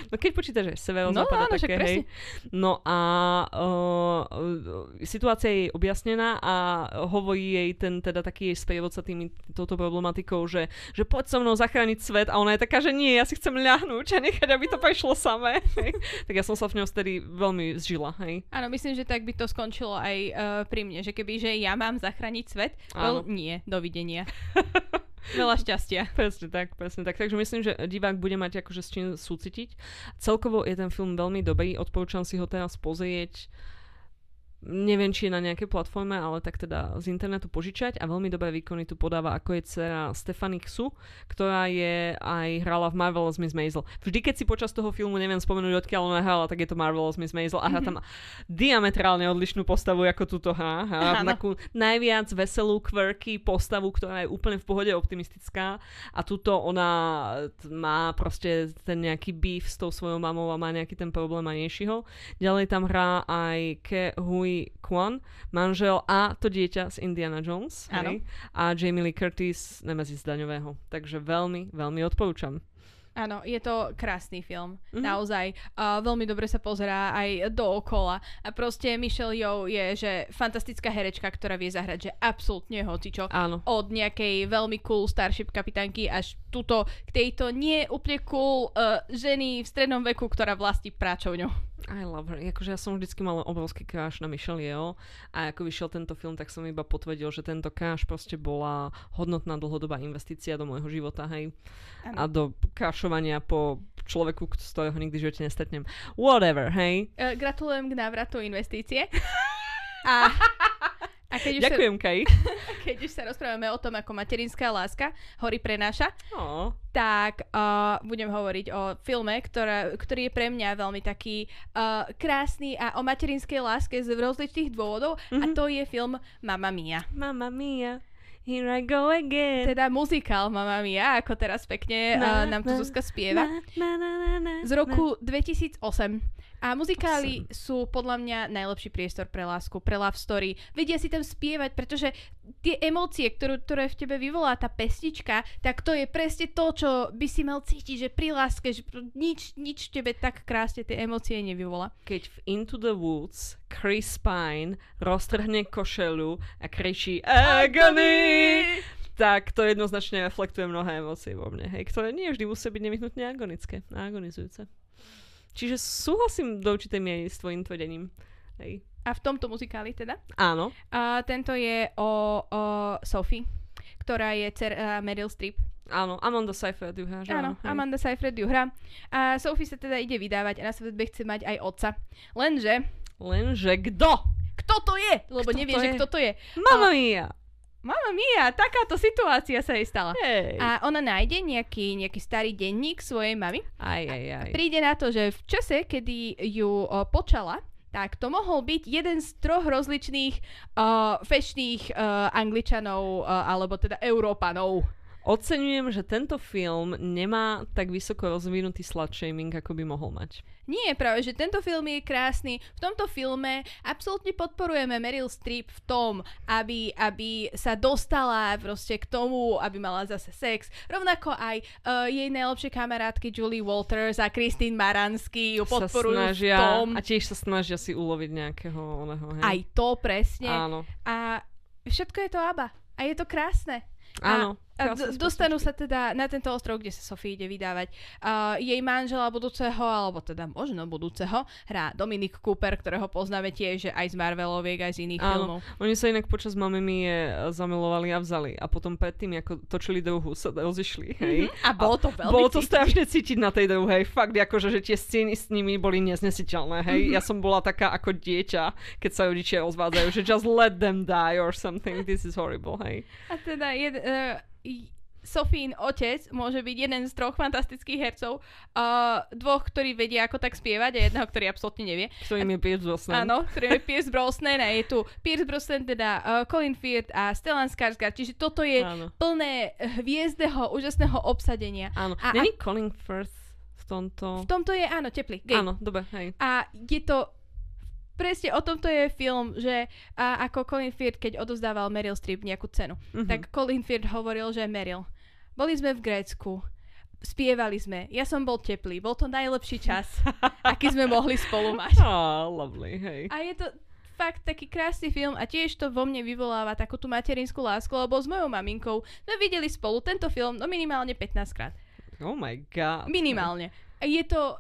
No keď počítaš, že severo, No, áno, také, hej. No a uh, situácia je objasnená a hovorí jej ten teda taký jej sprievodca tými, touto problematikou, že, že poď so mnou zachrániť svet a ona je taká, že nie, ja si chcem ľahnúť a nechať, aby to prešlo samé. tak ja som sa v ňom vtedy veľmi zžila, hej. Áno, myslím, že tak by to skončilo aj uh, pri mne, že keby, že ja mám zachrániť svet, well, Áno. nie, dovidenia. Veľa šťastia. Presne tak, presne tak. Takže myslím, že divák bude mať akože s čím súcitiť. Celkovo je ten film veľmi dobrý, odporúčam si ho teraz pozrieť. Neviem, či je na nejakej platforme, ale tak teda z internetu požičať a veľmi dobré výkony tu podáva, ako je dcera Stefany Xu, ktorá je aj hrala v Marvelous Miss Maisel. Vždy, keď si počas toho filmu neviem spomenúť, odkiaľ ona hrala, tak je to Marvelous Miss Maisel a hrá tam diametrálne odlišnú postavu, ako túto hrá. Hrá takú najviac veselú, quirky postavu, ktorá je úplne v pohode optimistická a tuto ona má proste ten nejaký beef s tou svojou mamou a má nejaký ten problém a rieši ho. Ďalej tam hrá aj Ke Hui Kwan, manžel a to dieťa z Indiana Jones. Hej? A Jamie Lee Curtis, nemezí z daňového. Takže veľmi, veľmi odporúčam. Áno, je to krásny film. Mhm. Naozaj. Uh, veľmi dobre sa pozerá aj dookola. A proste Michelle Yeoh je, že fantastická herečka, ktorá vie zahrať, že absolútne hocičo. Áno. Od nejakej veľmi cool Starship kapitánky až tuto k tejto nie úplne cool uh, ženy v strednom veku, ktorá vlastní práčovňu. I love her. Akože ja som vždycky mala obrovský crush na Michelle Yeoh a ako vyšiel tento film, tak som iba potvrdil, že tento crush proste bola hodnotná dlhodobá investícia do môjho života, hej. Áno. A do crushovania po človeku, z ktorého nikdy v živote nestretnem. Whatever, hej. Uh, gratulujem k návratu investície. A A keď už Ďakujem, sa, Kaj. Keď už sa rozprávame o tom, ako materinská láska hory prenáša, Oh. tak uh, budem hovoriť o filme, ktorá, ktorý je pre mňa veľmi taký uh, krásny a o materinskej láske z rozličných dôvodov mm-hmm. a Mhm. to je film Mamma Mia. Mamma mia, here I go again. Teda muzikál Mamma Mia, ako teraz pekne uh, nám tu Zuzka spieva. Na, na, na, na, z roku 2008. A muzikály sú podľa mňa najlepší priestor pre lásku, pre love story. Vedia si tam spievať, pretože tie emócie, ktorú, ktoré v tebe vyvolá tá pesnička, tak to je presne to, čo by si mal cítiť, že pri láske, že nič, nič v tebe tak krásne tie emócie nevyvolá. Keď v Into the Woods Chris Pine roztrhne košelu a kričí Agony! Tak to jednoznačne reflektuje mnohé emócie vo mne, hej, ktoré nie vždy musí byť nevyhnutne agonické a agonizujúce. Čiže súhlasím do určitej miery s tvojim tvrdením. Hej. A v tomto muzikáli teda. Áno, A tento je o, o Sophie, ktorá je dcera Meryl Streep. áno, Amanda Seyfried ju hrá, že Áno, hej. Amanda Seyfried ju hrá. A Sophie sa teda ide vydávať a na svadbe chce mať aj otca. Lenže, Lenže kto? kto to je? Lebo Kto nevie, to že je? kto to je. Mamma mia! Mama mia, takáto situácia sa jej stala. Hej. A ona nájde nejaký, nejaký starý denník svojej mamy. Aj, aj, aj. Príde na to, že v čase, kedy ju o, počala, tak to mohol byť jeden z troch rozličných uh, fešných uh, angličanov, uh, alebo teda Európanov. Oceňujem, že tento film nemá tak vysoko rozvinutý slut shaming, ako by mohol mať. Nie, práve, že tento film je krásny. V tomto filme absolútne podporujeme Meryl Streep v tom, aby, aby sa dostala proste k tomu, aby mala zase sex. Rovnako aj uh, jej najlepšie kamarátky Julie Walters a Christine Maransky ju Sa podporujú snažia, v tom. A tiež sa snažia si uloviť nejakého oného, hej? Aj to presne. Áno, A všetko je to ABBA. A je to krásne. áno. A dostanú sa teda na tento ostrov, kde sa Sofie ide vydávať. Uh, jej manžela budúceho, alebo teda možno budúceho, hrá Dominic Cooper, ktorého poznáme tiež že aj z Marveloviek, aj z iných Áno. filmov. Oni sa inak počas Mamy Mie zamilovali a vzali. A potom predtým, ako točili druhú, sa rozišli, hej? A bolo to veľmi Bolo to cítiť. strašne cítiť na tej druhej. Fakt, akože, že tie scény s nimi boli neznesiteľné, hej? Ja som bola taká ako dieťa, keď sa rodičia rozvádzajú, že just let them die or something. This is horrible, hej? A teda jed, uh, Sofín otec môže byť jeden z troch fantastických hercov, uh, dvoch, ktorí vedia ako tak spievať a jedného, ktorý absolútne nevie. Ktorým je Pierce Brosnan. Áno, ktorým je Pierce Brosnan a je tu Pierce Brosnan, teda uh, Colin Firth a Stellan Skarsgård, čiže toto je Áno. plné hviezdneho, úžasného obsadenia. Áno. A- Není Colin Firth v tomto... V tomto je, áno, teplý, gay. Áno, dobre, hej. A je to presne o tomto je film, že a, ako Colin Firth, keď odozdával Meryl Streep nejakú cenu, Mhm. tak Colin Firth hovoril, že Meryl, boli sme v Grécku, spievali sme, ja som bol teplý, bol to najlepší čas, aký sme mohli spolu mať. Ah, lovely, hej. A je to fakt taký krásny film a tiež to vo mne vyvoláva takú tú materinskú lásku, lebo s mojou maminkou sme videli spolu tento film no minimálne 15 krát. Oh my god. Minimálne. A je to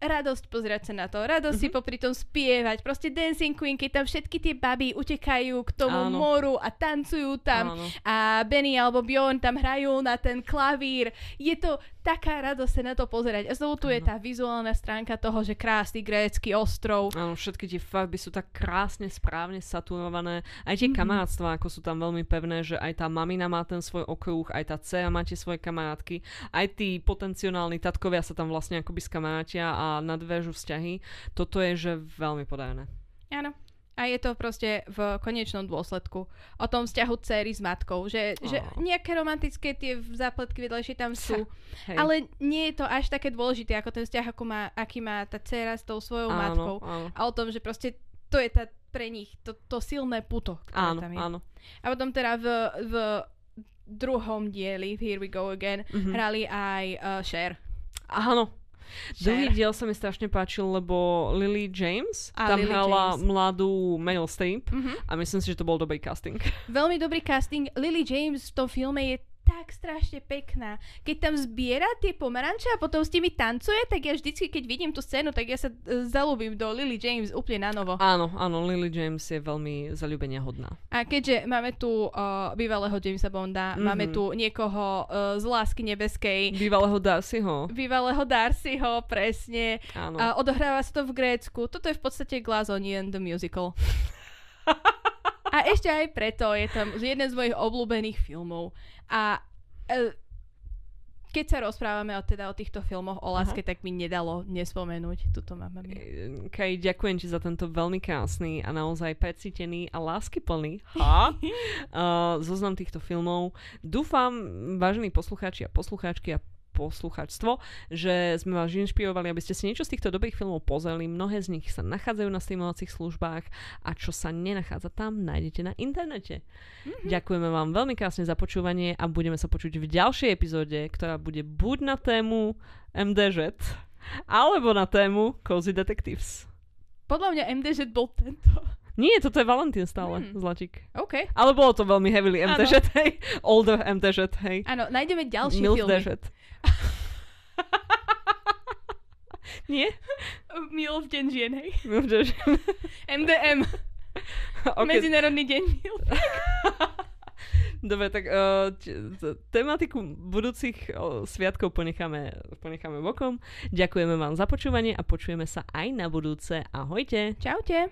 radosť pozerať sa na to, radosť mm-hmm. si popri tom spievať, proste Dancing Queen, keď tam všetky tie baby utekajú k tomu Áno. moru a tancujú tam Áno. a Benny alebo Bjorn tam hrajú na ten klavír. Je to taká radosť sa na to pozerať. A znovu tu je Áno. tá vizuálna stránka toho, že krásny grécky ostrov. Áno, všetky tie farby sú tak krásne, správne saturované. Aj tie Mhm. kamarátstvá, ako sú tam veľmi pevné, že aj tá mamina má ten svoj okruh, aj tá dcera má tie svoje kamarátky, aj tí potenciálni tatkovia sa tam vlastne akoby skamarátia a nadväžu vzťahy. Toto je, že veľmi podajané. Áno. A je to proste v konečnom dôsledku o tom vzťahu céry s matkou, že, že Ó. nejaké romantické tie zápletky vedľajšie tam sú, Hej. ale nie je to až také dôležité, ako ten vzťah, ako má, aký má tá dcéra s tou svojou matkou. áno, A o tom, že proste to je tá, pre nich to, to silné puto, ktoré áno, tam je. áno. A potom teda v, v druhom dieli, v Here We Go Again, Mhm. hrali aj uh, Cher. Áno. Cher. Druhý diel sa mi strašne páčil, lebo Lily James A tam Lily hrala James. mladú Meryl Streep Mhm. a myslím si, že to bol dobrý casting. Veľmi dobrý casting. Lily James v tom filme je tak strašne pekná. Keď tam zbiera tie pomaranče a potom s nimi tancuje, tak ja vždycky, keď vidím tú scénu, tak ja sa e, zalúbim do Lily James úplne na novo. Áno, áno, Lily James je veľmi zaľúbenia hodná. A keďže máme tu uh, bývalého Jamesa Bonda, Mhm. máme tu niekoho uh, z Lásky nebeskej, Bývalého Darcyho. bývalého Darcyho, presne. Áno. A odohráva sa to v Grécku. Toto je v podstate Glass Onion, the musical. A ešte aj preto je tam jeden z mojich obľúbených filmov. A e, keď sa rozprávame o, teda o týchto filmoch o láske, Aha. tak mi nedalo nespomenúť túto mami. Kaj, ďakujem ti za tento veľmi krásny a naozaj precítený a láskyplný ha? uh, zoznam týchto filmov. Dúfam, vážení poslucháči a poslucháčky a posluchačstvo, že sme vás inšpirovali, aby ste si niečo z týchto dobrých filmov pozreli. Mnohé z nich sa nachádzajú na streamovacích službách a čo sa nenachádza tam, nájdete na internete. Mm-hmm. Ďakujeme vám veľmi krásne za počúvanie a budeme sa počuť v ďalšej epizóde, ktorá bude buď na tému MDŽ, alebo na tému Cozy Detectives. Podľa mňa MDŽ bol tento. Nie, toto je Valentín stále, hmm. zlačík. OK. Ale bolo to veľmi heavily MTŽ, hej. Older MTŽ, hej. Áno, nájdeme ďalšie Milf filmy. Nie? Milf deň žien, hej. Milf deň žien. MDM. Okay. Medzinárodný deň. Dobre, tak uh, tematiku budúcich uh, sviatkov ponecháme, ponecháme bokom. Ďakujeme vám za počúvanie a počujeme sa aj na budúce. Ahojte. Čaute.